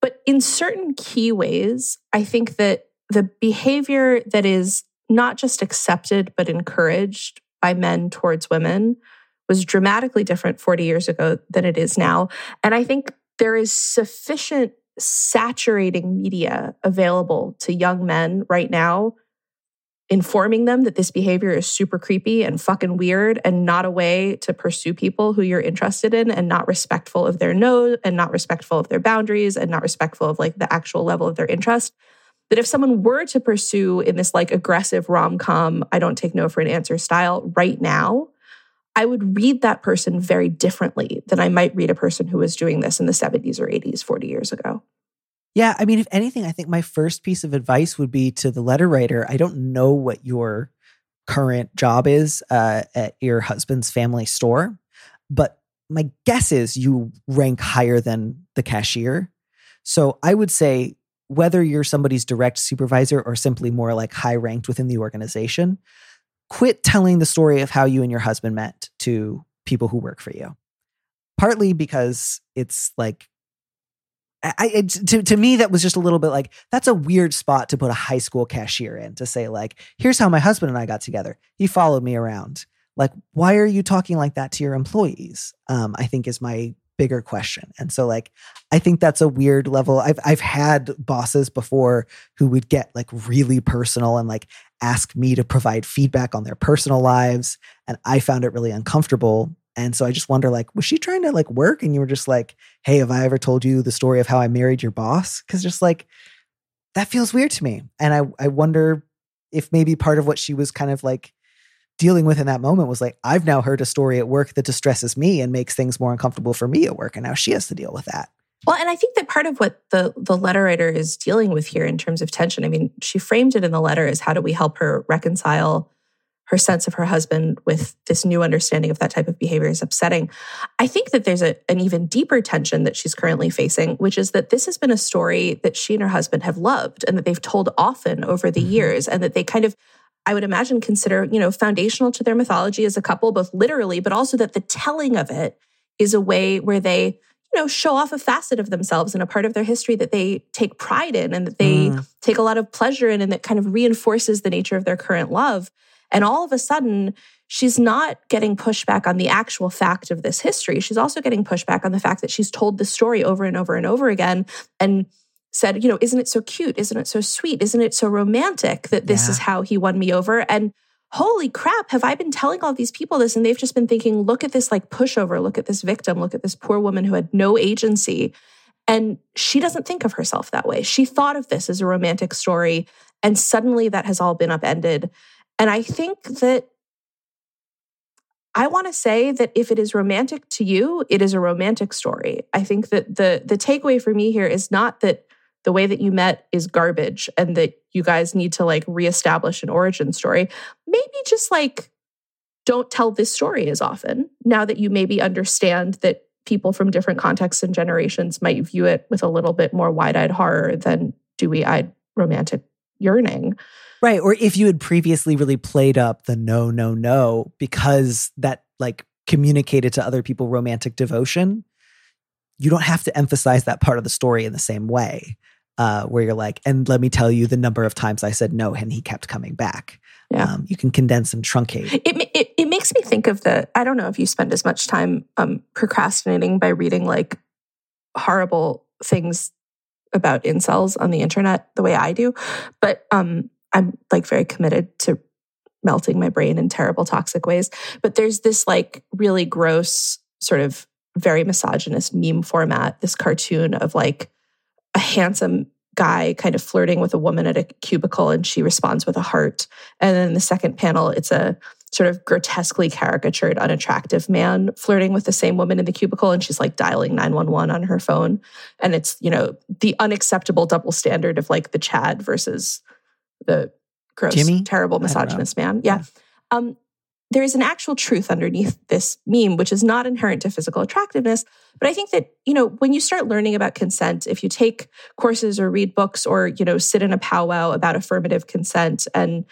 Speaker 2: But in certain key ways, I think that the behavior that is not just accepted, but encouraged by men towards women was dramatically different 40 years ago than it is now. And I think there is sufficient saturating media available to young men right now informing them that this behavior is super creepy and fucking weird and not a way to pursue people who you're interested in and not respectful of their no and not respectful of their boundaries and not respectful of like the actual level of their interest that if someone were to pursue in this like aggressive rom-com i don't take no for an answer style right now i would read that person very differently than i might read a person who was doing this in the 70s or 80s 40 years ago
Speaker 1: yeah, I mean, if anything, I think my first piece of advice would be to the letter writer. I don't know what your current job is uh, at your husband's family store, but my guess is you rank higher than the cashier. So I would say whether you're somebody's direct supervisor or simply more like high ranked within the organization, quit telling the story of how you and your husband met to people who work for you. Partly because it's like I, to to me that was just a little bit like that's a weird spot to put a high school cashier in to say like here's how my husband and I got together. He followed me around. Like why are you talking like that to your employees? Um, I think is my bigger question. And so like I think that's a weird level. I've I've had bosses before who would get like really personal and like ask me to provide feedback on their personal lives and I found it really uncomfortable and so I just wonder, like, was she trying to like work? And you were just like, hey, have I ever told you the story of how I married your boss? Because just like that feels weird to me. And I, I wonder if maybe part of what she was kind of like dealing with in that moment was like, I've now heard a story at work that distresses me and makes things more uncomfortable for me at work. And now she has to deal with that.
Speaker 2: Well, and I think that part of what the the letter writer is dealing with here in terms of tension, I mean, she framed it in the letter as how do we help her reconcile her sense of her husband with this new understanding of that type of behavior is upsetting. I think that there's a, an even deeper tension that she's currently facing, which is that this has been a story that she and her husband have loved and that they've told often over the mm-hmm. years, and that they kind of I would imagine consider, you know, foundational to their mythology as a couple, both literally, but also that the telling of it is a way where they, you know, show off a facet of themselves and a part of their history that they take pride in and that they mm. take a lot of pleasure in and that kind of reinforces the nature of their current love. And all of a sudden, she's not getting pushback on the actual fact of this history. She's also getting pushback on the fact that she's told the story over and over and over again and said, you know, isn't it so cute? Isn't it so sweet? Isn't it so romantic that this yeah. is how he won me over? And holy crap, have I been telling all these people this? And they've just been thinking, look at this like pushover, look at this victim, look at this poor woman who had no agency. And she doesn't think of herself that way. She thought of this as a romantic story. And suddenly that has all been upended. And I think that I want to say that if it is romantic to you, it is a romantic story. I think that the the takeaway for me here is not that the way that you met is garbage and that you guys need to like reestablish an origin story, maybe just like don't tell this story as often now that you maybe understand that people from different contexts and generations might view it with a little bit more wide eyed horror than dewy eyed romantic yearning.
Speaker 1: Right. Or if you had previously really played up the no, no, no, because that like communicated to other people romantic devotion, you don't have to emphasize that part of the story in the same way. Uh, where you're like, and let me tell you the number of times I said no and he kept coming back. Yeah. Um, you can condense and truncate.
Speaker 2: It, it, it makes me think of the, I don't know if you spend as much time um, procrastinating by reading like horrible things about incels on the internet the way I do, but um, I'm like very committed to melting my brain in terrible toxic ways. But there's this like really gross sort of very misogynist meme format, this cartoon of like a handsome guy kind of flirting with a woman at a cubicle and she responds with a heart. And then the second panel, it's a sort of grotesquely caricatured, unattractive man flirting with the same woman in the cubicle and she's like dialing 911 on her phone. And it's, you know, the unacceptable double standard of like the Chad versus the gross, Jimmy? terrible misogynist man. Yeah. yeah. Um, there is an actual truth underneath this meme, which is not inherent to physical attractiveness. But I think that, you know, when you start learning about consent, if you take courses or read books or, you know, sit in a powwow about affirmative consent and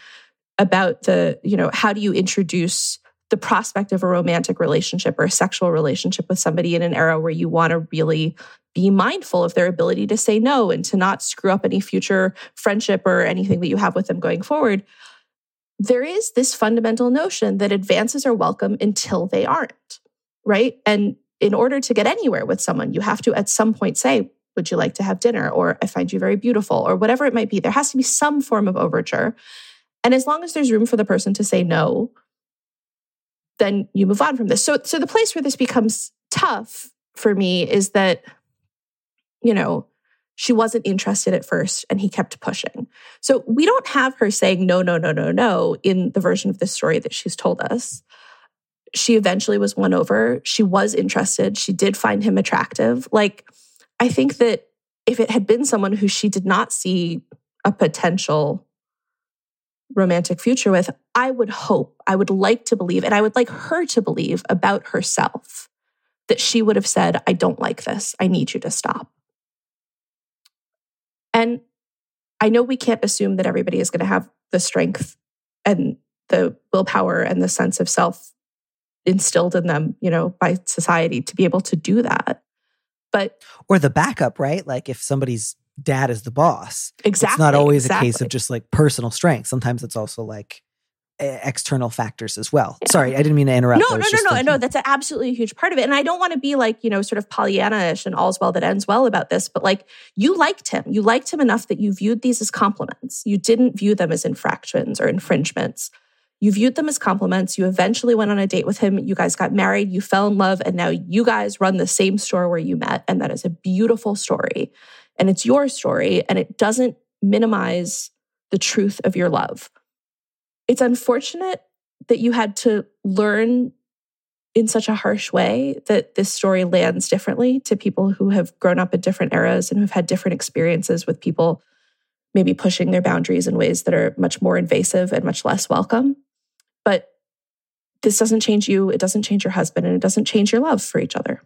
Speaker 2: about the, you know, how do you introduce the prospect of a romantic relationship or a sexual relationship with somebody in an era where you want to really be mindful of their ability to say no and to not screw up any future friendship or anything that you have with them going forward there is this fundamental notion that advances are welcome until they aren't, right? And in order to get anywhere with someone, you have to at some point say, Would you like to have dinner? Or I find you very beautiful, or whatever it might be. There has to be some form of overture. And as long as there's room for the person to say no, then you move on from this. So, so the place where this becomes tough for me is that, you know, she wasn't interested at first and he kept pushing. So we don't have her saying no, no, no, no, no in the version of the story that she's told us. She eventually was won over. She was interested. She did find him attractive. Like, I think that if it had been someone who she did not see a potential romantic future with, I would hope, I would like to believe, and I would like her to believe about herself that she would have said, I don't like this. I need you to stop. And I know we can't assume that everybody is going to have the strength and the willpower and the sense of self instilled in them, you know, by society to be able to do that. But
Speaker 1: or the backup, right? Like if somebody's dad is the boss.
Speaker 2: Exactly.
Speaker 1: It's not always
Speaker 2: exactly.
Speaker 1: a case of just like personal strength. Sometimes it's also like external factors as well. Sorry, I didn't mean to interrupt.
Speaker 2: No, no, no, no, no. That's absolutely a huge part of it. And I don't want to be like, you know, sort of Pollyanna-ish and all's well that ends well about this, but like you liked him. You liked him enough that you viewed these as compliments. You didn't view them as infractions or infringements. You viewed them as compliments. You eventually went on a date with him. You guys got married. You fell in love. And now you guys run the same store where you met. And that is a beautiful story. And it's your story. And it doesn't minimize the truth of your love it's unfortunate that you had to learn in such a harsh way that this story lands differently to people who have grown up in different eras and who've had different experiences with people maybe pushing their boundaries in ways that are much more invasive and much less welcome. But this doesn't change you, it doesn't change your husband, and it doesn't change your love for each other.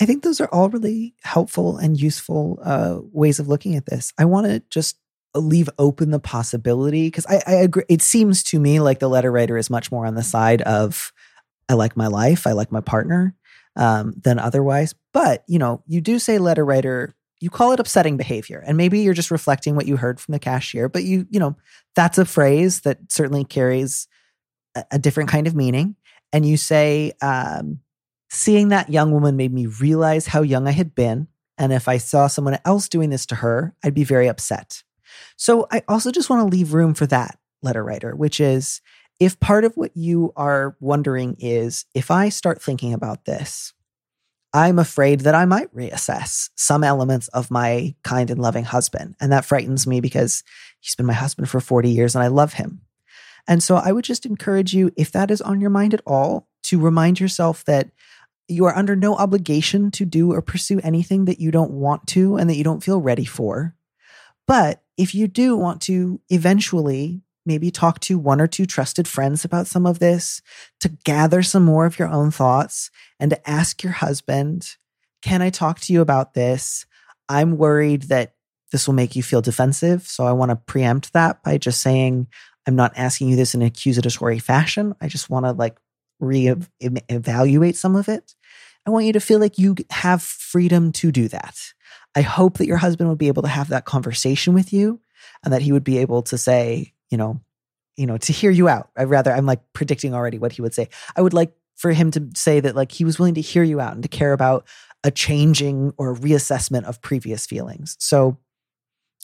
Speaker 1: I think those are all really helpful and useful uh, ways of looking at this. I want to just leave open the possibility because I, I agree. It seems to me like the letter writer is much more on the side of I like my life, I like my partner um, than otherwise. But you know, you do say letter writer. You call it upsetting behavior, and maybe you're just reflecting what you heard from the cashier. But you, you know, that's a phrase that certainly carries a, a different kind of meaning. And you say, um, seeing that young woman made me realize how young I had been. And if I saw someone else doing this to her, I'd be very upset. So I also just want to leave room for that letter writer, which is if part of what you are wondering is if I start thinking about this, I'm afraid that I might reassess some elements of my kind and loving husband. And that frightens me because he's been my husband for 40 years and I love him. And so I would just encourage you, if that is on your mind at all, to remind yourself that you are under no obligation to do or pursue anything that you don't want to and that you don't feel ready for. But if you do want to eventually maybe talk to one or two trusted friends about some of this, to gather some more of your own thoughts, and to ask your husband, Can I talk to you about this? I'm worried that this will make you feel defensive. So I want to preempt that by just saying, I'm not asking you this in an accusatory fashion. I just want to like re-evaluate some of it. I want you to feel like you have freedom to do that. I hope that your husband would be able to have that conversation with you and that he would be able to say, you know, you know, to hear you out. I rather I'm like predicting already what he would say. I would like for him to say that like he was willing to hear you out and to care about a changing or reassessment of previous feelings. So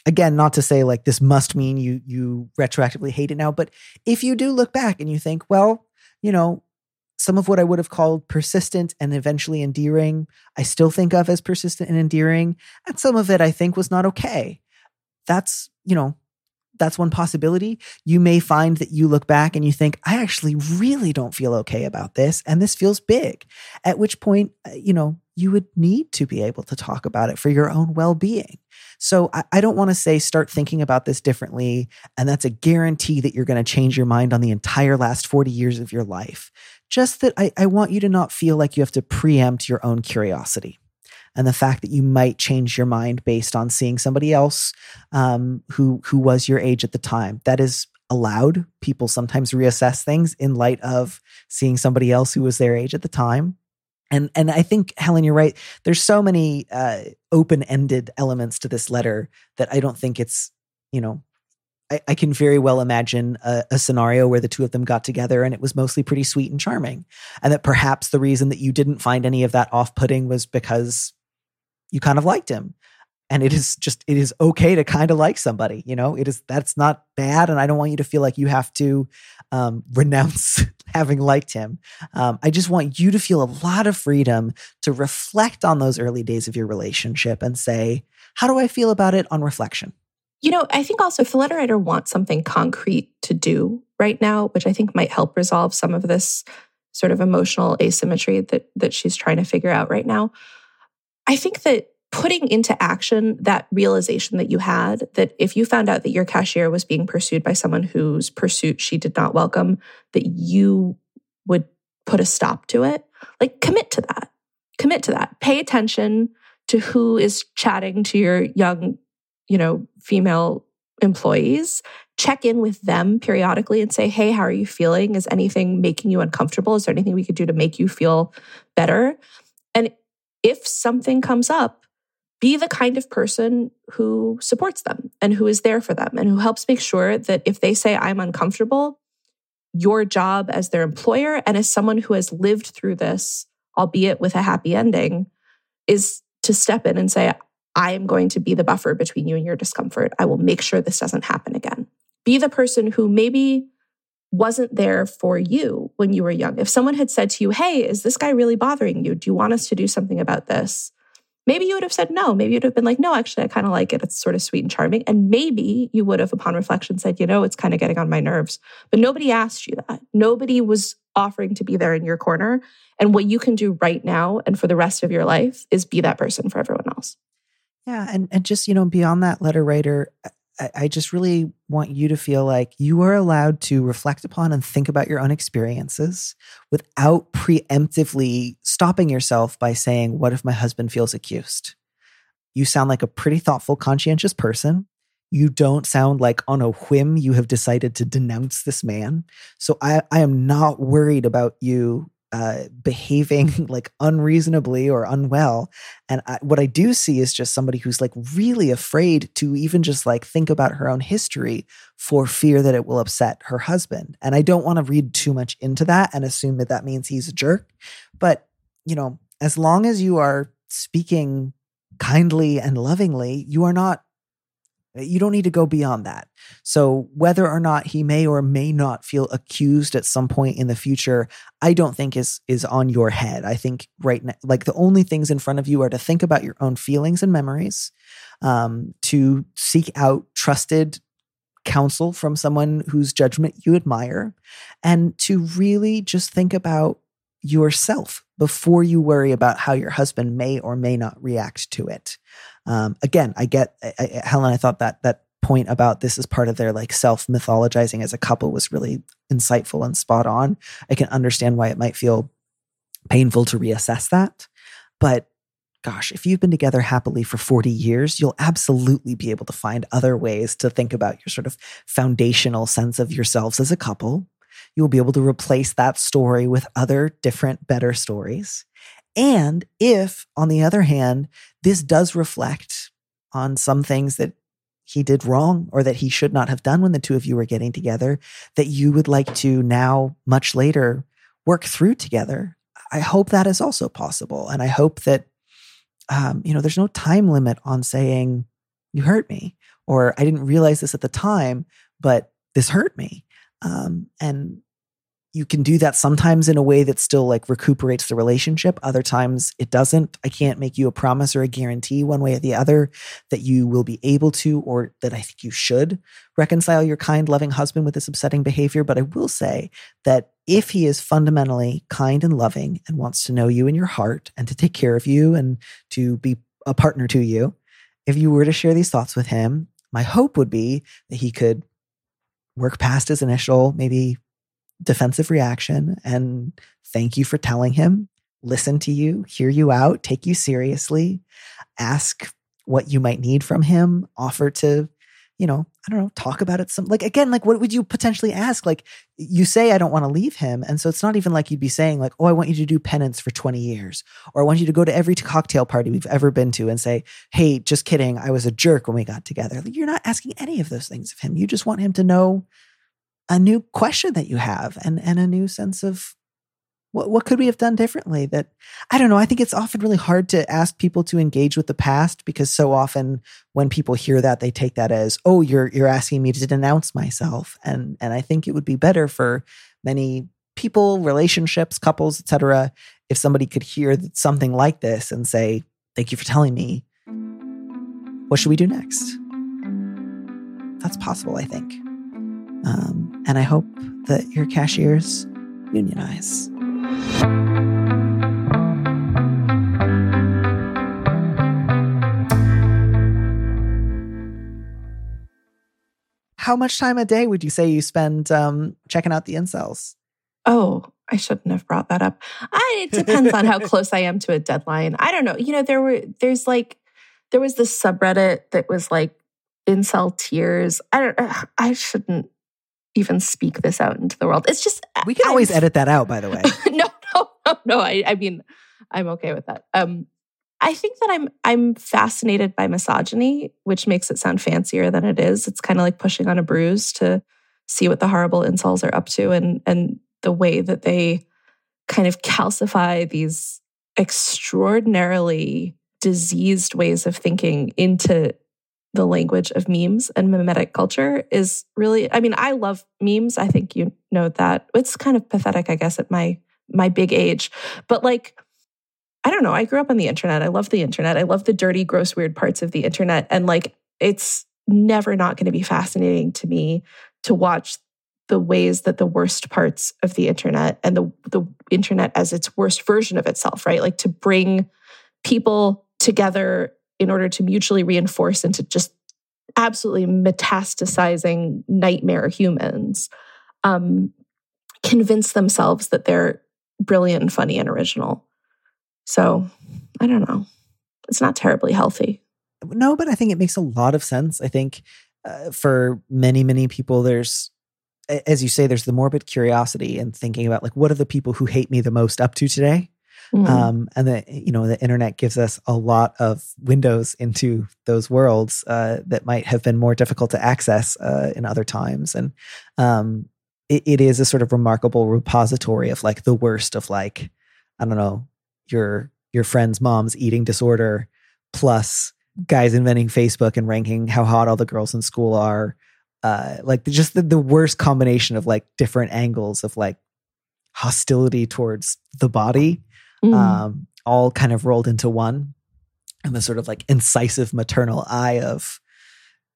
Speaker 1: again, not to say like this must mean you you retroactively hate it now, but if you do look back and you think, well, you know, some of what I would have called persistent and eventually endearing, I still think of as persistent and endearing, and some of it I think was not okay. That's, you know, that's one possibility. You may find that you look back and you think, I actually really don't feel okay about this. And this feels big. At which point, uh, you know, you would need to be able to talk about it for your own well being. So I, I don't want to say start thinking about this differently. And that's a guarantee that you're going to change your mind on the entire last 40 years of your life. Just that I, I want you to not feel like you have to preempt your own curiosity and the fact that you might change your mind based on seeing somebody else um, who who was your age at the time. That is allowed. People sometimes reassess things in light of seeing somebody else who was their age at the time. And and I think Helen, you're right. There's so many uh, open ended elements to this letter that I don't think it's you know. I, I can very well imagine a, a scenario where the two of them got together and it was mostly pretty sweet and charming, and that perhaps the reason that you didn't find any of that off putting was because you kind of liked him. And it is just it is okay to kind of like somebody you know? It is that's not bad and i don't want you to feel like you have to um, renounce having liked him. Um, i just want you to feel a lot of freedom to reflect on those early days of your relationship and say how do i feel about it on reflection
Speaker 2: you know i think also if the letter writer wants something concrete to do right now which i think might help resolve some of this sort of emotional asymmetry that that she's trying to figure out right now i think that putting into action that realization that you had that if you found out that your cashier was being pursued by someone whose pursuit she did not welcome, that you would put a stop to it, like commit to that. Commit to that. Pay attention to who is chatting to your young, you know, female employees. Check in with them periodically and say, hey, how are you feeling? Is anything making you uncomfortable? Is there anything we could do to make you feel better? And if something comes up, be the kind of person who supports them and who is there for them and who helps make sure that if they say, I'm uncomfortable, your job as their employer and as someone who has lived through this, albeit with a happy ending, is to step in and say, I am going to be the buffer between you and your discomfort. I will make sure this doesn't happen again. Be the person who maybe wasn't there for you when you were young. If someone had said to you, Hey, is this guy really bothering you? Do you want us to do something about this? Maybe you would have said no. Maybe you'd have been like, no, actually, I kind of like it. It's sort of sweet and charming. And maybe you would have, upon reflection, said, you know, it's kind of getting on my nerves. But nobody asked you that. Nobody was offering to be there in your corner. And what you can do right now and for the rest of your life is be that person for everyone else.
Speaker 1: Yeah. And, and just, you know, beyond that letter writer, I, just really want you to feel like you are allowed to reflect upon and think about your own experiences without preemptively stopping yourself by saying, What if my husband feels accused? You sound like a pretty thoughtful, conscientious person. You don't sound like on a whim you have decided to denounce this man. So I, I am not worried about you uh, behaving like unreasonably or unwell. And I, what I do see is just somebody who's like really afraid to even just like think about her own history for fear that it will upset her husband. And I don't want to read too much into that and assume that that means he's a jerk. But, you know, as long as you are speaking kindly and lovingly, you are not you don't need to go beyond that. So, whether or not he may or may not feel accused at some point in the future, I don't think is is on your head. I think right now, like the only things in front of you are to think about your own feelings and memories, um, to seek out trusted counsel from someone whose judgment you admire, and to really just think about yourself before you worry about how your husband may or may not react to it. Um, again, I get I, I, Helen. I thought that that point about this is part of their like self mythologizing as a couple was really insightful and spot on. I can understand why it might feel painful to reassess that, but gosh, if you've been together happily for 40 years, you'll absolutely be able to find other ways to think about your sort of foundational sense of yourselves as a couple. You'll be able to replace that story with other different, better stories. And if, on the other hand, this does reflect on some things that he did wrong or that he should not have done when the two of you were getting together, that you would like to now, much later, work through together. I hope that is also possible. And I hope that um, you know, there's no time limit on saying, you hurt me, or I didn't realize this at the time, but this hurt me. Um, and you can do that sometimes in a way that still like recuperates the relationship. Other times it doesn't. I can't make you a promise or a guarantee one way or the other that you will be able to or that I think you should reconcile your kind, loving husband with this upsetting behavior. But I will say that if he is fundamentally kind and loving and wants to know you in your heart and to take care of you and to be a partner to you, if you were to share these thoughts with him, my hope would be that he could work past his initial, maybe defensive reaction and thank you for telling him, listen to you, hear you out, take you seriously, ask what you might need from him, offer to you know, I don't know, talk about it some like again, like what would you potentially ask? Like you say I don't want to leave him. And so it's not even like you'd be saying, like, oh, I want you to do penance for 20 years. Or I want you to go to every cocktail party we've ever been to and say, Hey, just kidding, I was a jerk when we got together. Like, you're not asking any of those things of him. You just want him to know a new question that you have and and a new sense of what, what could we have done differently that i don't know i think it's often really hard to ask people to engage with the past because so often when people hear that they take that as oh you're you're asking me to denounce myself. And and i think it would be better for many people relationships couples etc if somebody could hear something like this and say thank you for telling me. What should we do next? That's possible i think. Um, and i hope that your cashiers unionize how much time a day would you say you spend um, checking out the incels?
Speaker 2: Oh, I shouldn't have brought that up. I, it depends on how close I am to a deadline. I don't know. You know, there were there's like there was this subreddit that was like incel tears. I don't. I shouldn't even speak this out into the world. It's just
Speaker 1: we can always edit that out. By the way,
Speaker 2: no, no, no, no. I, I mean, I'm okay with that. Um, I think that I'm I'm fascinated by misogyny, which makes it sound fancier than it is. It's kind of like pushing on a bruise to see what the horrible insults are up to and and the way that they kind of calcify these extraordinarily diseased ways of thinking into the language of memes and mimetic culture is really I mean I love memes I think you know that it's kind of pathetic I guess at my my big age but like I don't know. I grew up on the internet. I love the internet. I love the dirty, gross, weird parts of the internet. And like, it's never not going to be fascinating to me to watch the ways that the worst parts of the internet and the, the internet as its worst version of itself, right? Like to bring people together in order to mutually reinforce and to just absolutely metastasizing nightmare humans um, convince themselves that they're brilliant and funny and original. So I don't know. It's not terribly healthy.
Speaker 1: No, but I think it makes a lot of sense. I think uh, for many, many people, there's, as you say, there's the morbid curiosity and thinking about like, what are the people who hate me the most up to today? Mm-hmm. Um, and the you know the internet gives us a lot of windows into those worlds uh, that might have been more difficult to access uh, in other times, and um, it, it is a sort of remarkable repository of like the worst of like I don't know your your friend's mom's eating disorder plus guys inventing Facebook and ranking how hot all the girls in school are. Uh, like just the, the worst combination of like different angles of like hostility towards the body, mm. um, all kind of rolled into one. And the sort of like incisive maternal eye of,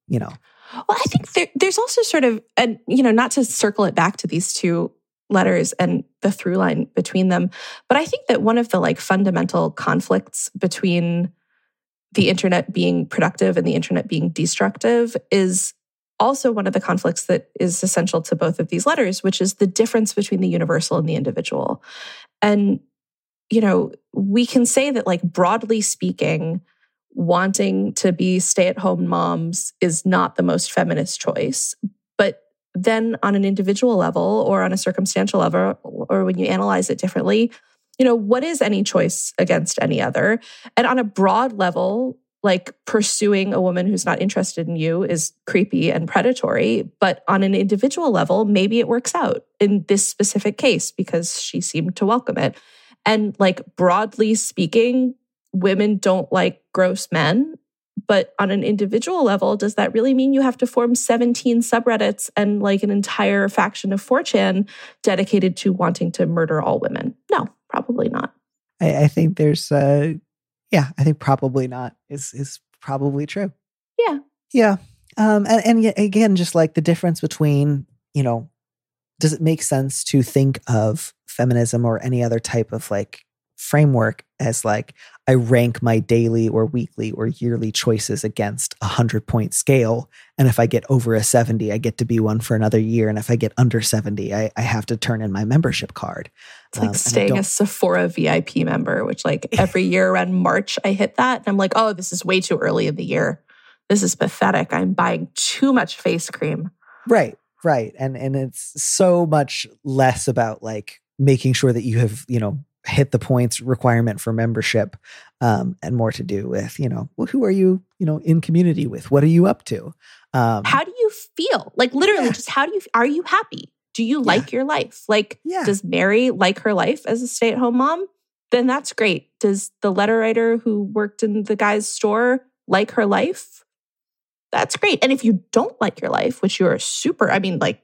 Speaker 1: you know.
Speaker 2: Well, I think there, there's also sort of, and you know, not to circle it back to these two letters and the through line between them. But I think that one of the like fundamental conflicts between the internet being productive and the internet being destructive is also one of the conflicts that is essential to both of these letters, which is the difference between the universal and the individual. And, you know, we can say that, like, broadly speaking, wanting to be stay at home moms is not the most feminist choice. But then on an individual level or on a circumstantial level, or when you analyze it differently, you know, what is any choice against any other? And on a broad level, like pursuing a woman who's not interested in you is creepy and predatory. But on an individual level, maybe it works out in this specific case because she seemed to welcome it. And like broadly speaking, women don't like gross men. But on an individual level, does that really mean you have to form 17 subreddits and like an entire faction of 4chan dedicated to wanting to murder all women? No, probably not.
Speaker 1: I, I think there's uh yeah, I think probably not is is probably true.
Speaker 2: Yeah.
Speaker 1: Yeah. Um and, and yet again, just like the difference between, you know, does it make sense to think of feminism or any other type of like framework as like I rank my daily or weekly or yearly choices against a hundred point scale. And if I get over a 70, I get to be one for another year. And if I get under 70, I, I have to turn in my membership card.
Speaker 2: It's like um, staying a Sephora VIP member, which like every year around March, I hit that. And I'm like, oh, this is way too early in the year. This is pathetic. I'm buying too much face cream.
Speaker 1: Right. Right. And and it's so much less about like making sure that you have, you know, hit the points requirement for membership um, and more to do with you know well who are you you know in community with what are you up to
Speaker 2: um, how do you feel like literally yeah. just how do you are you happy do you like yeah. your life like yeah. does mary like her life as a stay-at-home mom then that's great does the letter writer who worked in the guy's store like her life that's great and if you don't like your life which you're super i mean like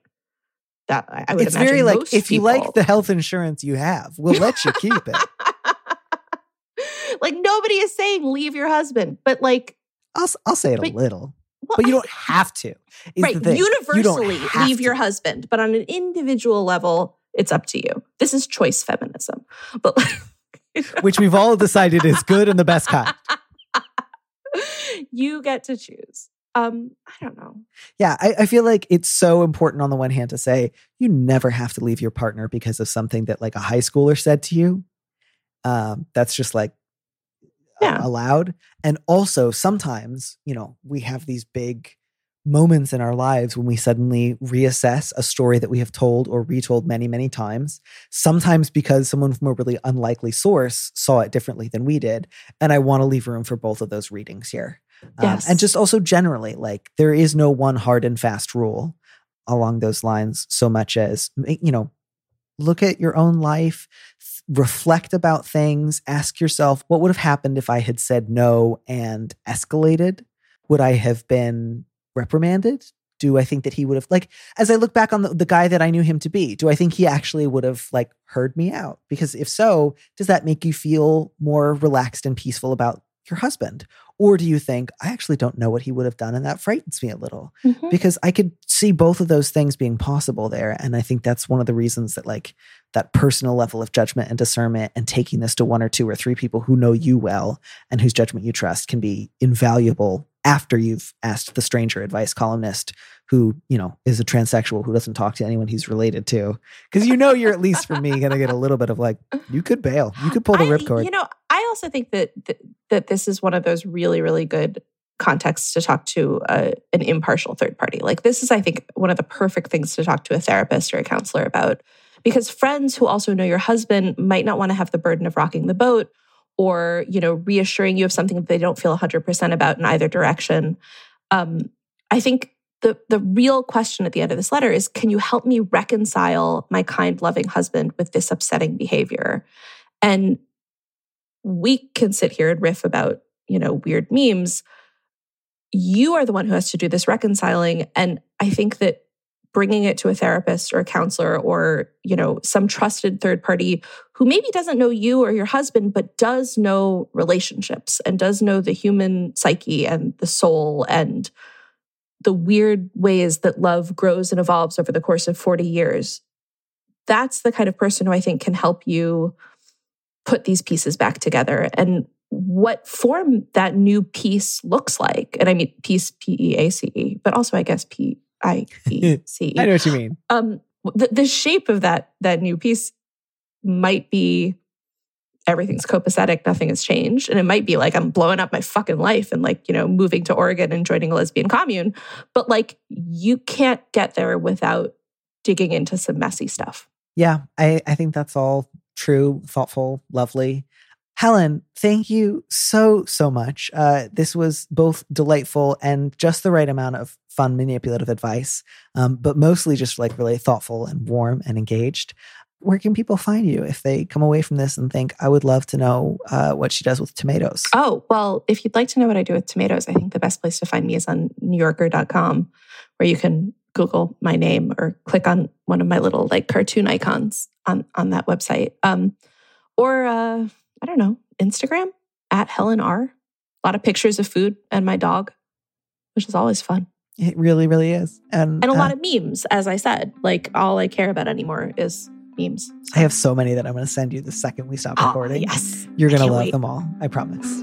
Speaker 2: that I would
Speaker 1: it's very like if you like the health insurance you have, we'll let you keep it.
Speaker 2: like nobody is saying leave your husband, but like
Speaker 1: I'll I'll say it but, a little. Well, but you don't have to.
Speaker 2: Right. Universally leave to. your husband, but on an individual level, it's up to you. This is choice feminism. But
Speaker 1: which we've all decided is good and the best kind.
Speaker 2: you get to choose um, I don't know.
Speaker 1: Yeah, I, I, feel like it's so important on the one hand to say you never have to leave your partner because of something that like a high schooler said to you. Um, that's just like yeah. uh, allowed. And also sometimes, you know, we have these big moments in our lives when we suddenly reassess a story that we have told or retold many, many times. Sometimes because someone from a really unlikely source saw it differently than we did. And I want to leave room for both of those readings here. Yes. Um, and just also generally, like there is no one hard and fast rule along those lines, so much as, you know, look at your own life, reflect about things, ask yourself, what would have happened if I had said no and escalated? Would I have been reprimanded? Do I think that he would have, like, as I look back on the, the guy that I knew him to be, do I think he actually would have, like, heard me out? Because if so, does that make you feel more relaxed and peaceful about your husband? Or do you think, I actually don't know what he would have done and that frightens me a little? Mm-hmm. Because I could see both of those things being possible there. And I think that's one of the reasons that, like, that personal level of judgment and discernment and taking this to one or two or three people who know you well and whose judgment you trust can be invaluable after you've asked the stranger advice columnist who you know is a transsexual who doesn't talk to anyone he's related to. Because you know you're at least for me gonna get a little bit of like you could bail. You could pull the ripcord.
Speaker 2: you know i also think that, that that this is one of those really really good contexts to talk to a, an impartial third party. Like this is i think one of the perfect things to talk to a therapist or a counselor about. Because friends who also know your husband might not want to have the burden of rocking the boat or you know reassuring you of something that they don't feel 100% about in either direction. Um, i think the, the real question at the end of this letter is can you help me reconcile my kind, loving husband with this upsetting behavior? And we can sit here and riff about, you know, weird memes. You are the one who has to do this reconciling. And I think that bringing it to a therapist or a counselor or you know some trusted third party who maybe doesn't know you or your husband but does know relationships and does know the human psyche and the soul and the weird ways that love grows and evolves over the course of 40 years, that's the kind of person who I think can help you put these pieces back together and what form that new piece looks like. And I mean, piece, P E A C E, but also I guess P I E C E.
Speaker 1: I know what you mean.
Speaker 2: Um, the, the shape of that that new piece might be everything's copacetic, nothing has changed. And it might be like I'm blowing up my fucking life and like, you know, moving to Oregon and joining a lesbian commune. But like, you can't get there without digging into some messy stuff.
Speaker 1: Yeah, I, I think that's all true, thoughtful, lovely. Helen, thank you so, so much. Uh, this was both delightful and just the right amount of fun, manipulative advice, um, but mostly just like really thoughtful and warm and engaged. Where can people find you if they come away from this and think, I would love to know uh, what she does with tomatoes?
Speaker 2: Oh, well, if you'd like to know what I do with tomatoes, I think the best place to find me is on newyorker.com, where you can Google my name or click on one of my little like cartoon icons on, on that website. Um, or uh, I don't know, Instagram at Helen R. A lot of pictures of food and my dog, which is always fun.
Speaker 1: It really, really is. And,
Speaker 2: And a
Speaker 1: uh,
Speaker 2: lot of memes, as I said. Like all I care about anymore is memes.
Speaker 1: I have so many that I'm going to send you the second we stop
Speaker 2: Oh,
Speaker 1: recording.
Speaker 2: yes.
Speaker 1: You're going to love
Speaker 2: wait.
Speaker 1: them all. I promise.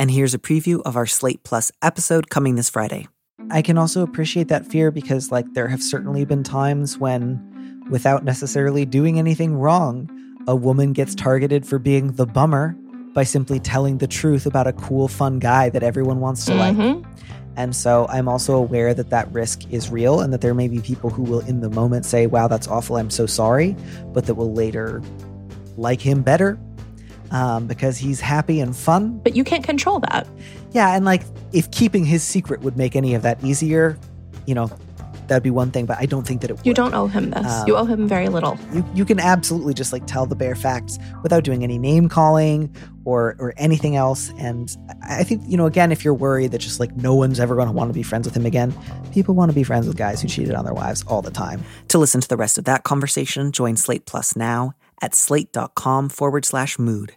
Speaker 1: And here's a preview of our Slate Plus episode coming this Friday. I can also appreciate that fear because, like, there have certainly been times when, without necessarily doing anything wrong, a woman gets targeted for being the bummer by simply telling the truth about a cool, fun guy that everyone wants to like.
Speaker 2: Mhm.
Speaker 1: And so I'm also aware that that risk is real and that there may be people who will, in the moment, say, wow, that's awful, I'm so sorry, but that will later like him better um, because he's happy and fun.
Speaker 2: But you can't control that.
Speaker 1: Yeah, and like if keeping his secret would make any of that easier, you know, that'd be one thing, but I don't think that it would.
Speaker 2: You don't owe him this.
Speaker 1: Um,
Speaker 2: you owe him very little.
Speaker 1: You, you can absolutely just like tell the bare facts without doing any name calling or or anything else. And I I think, you know, again, if you're worried that just like no one's ever going to want to be friends with him again, people want to be friends with guys who cheated on their wives all the time. To listen to the rest of that conversation, join Slate Plus now at slate.com forward slash mood.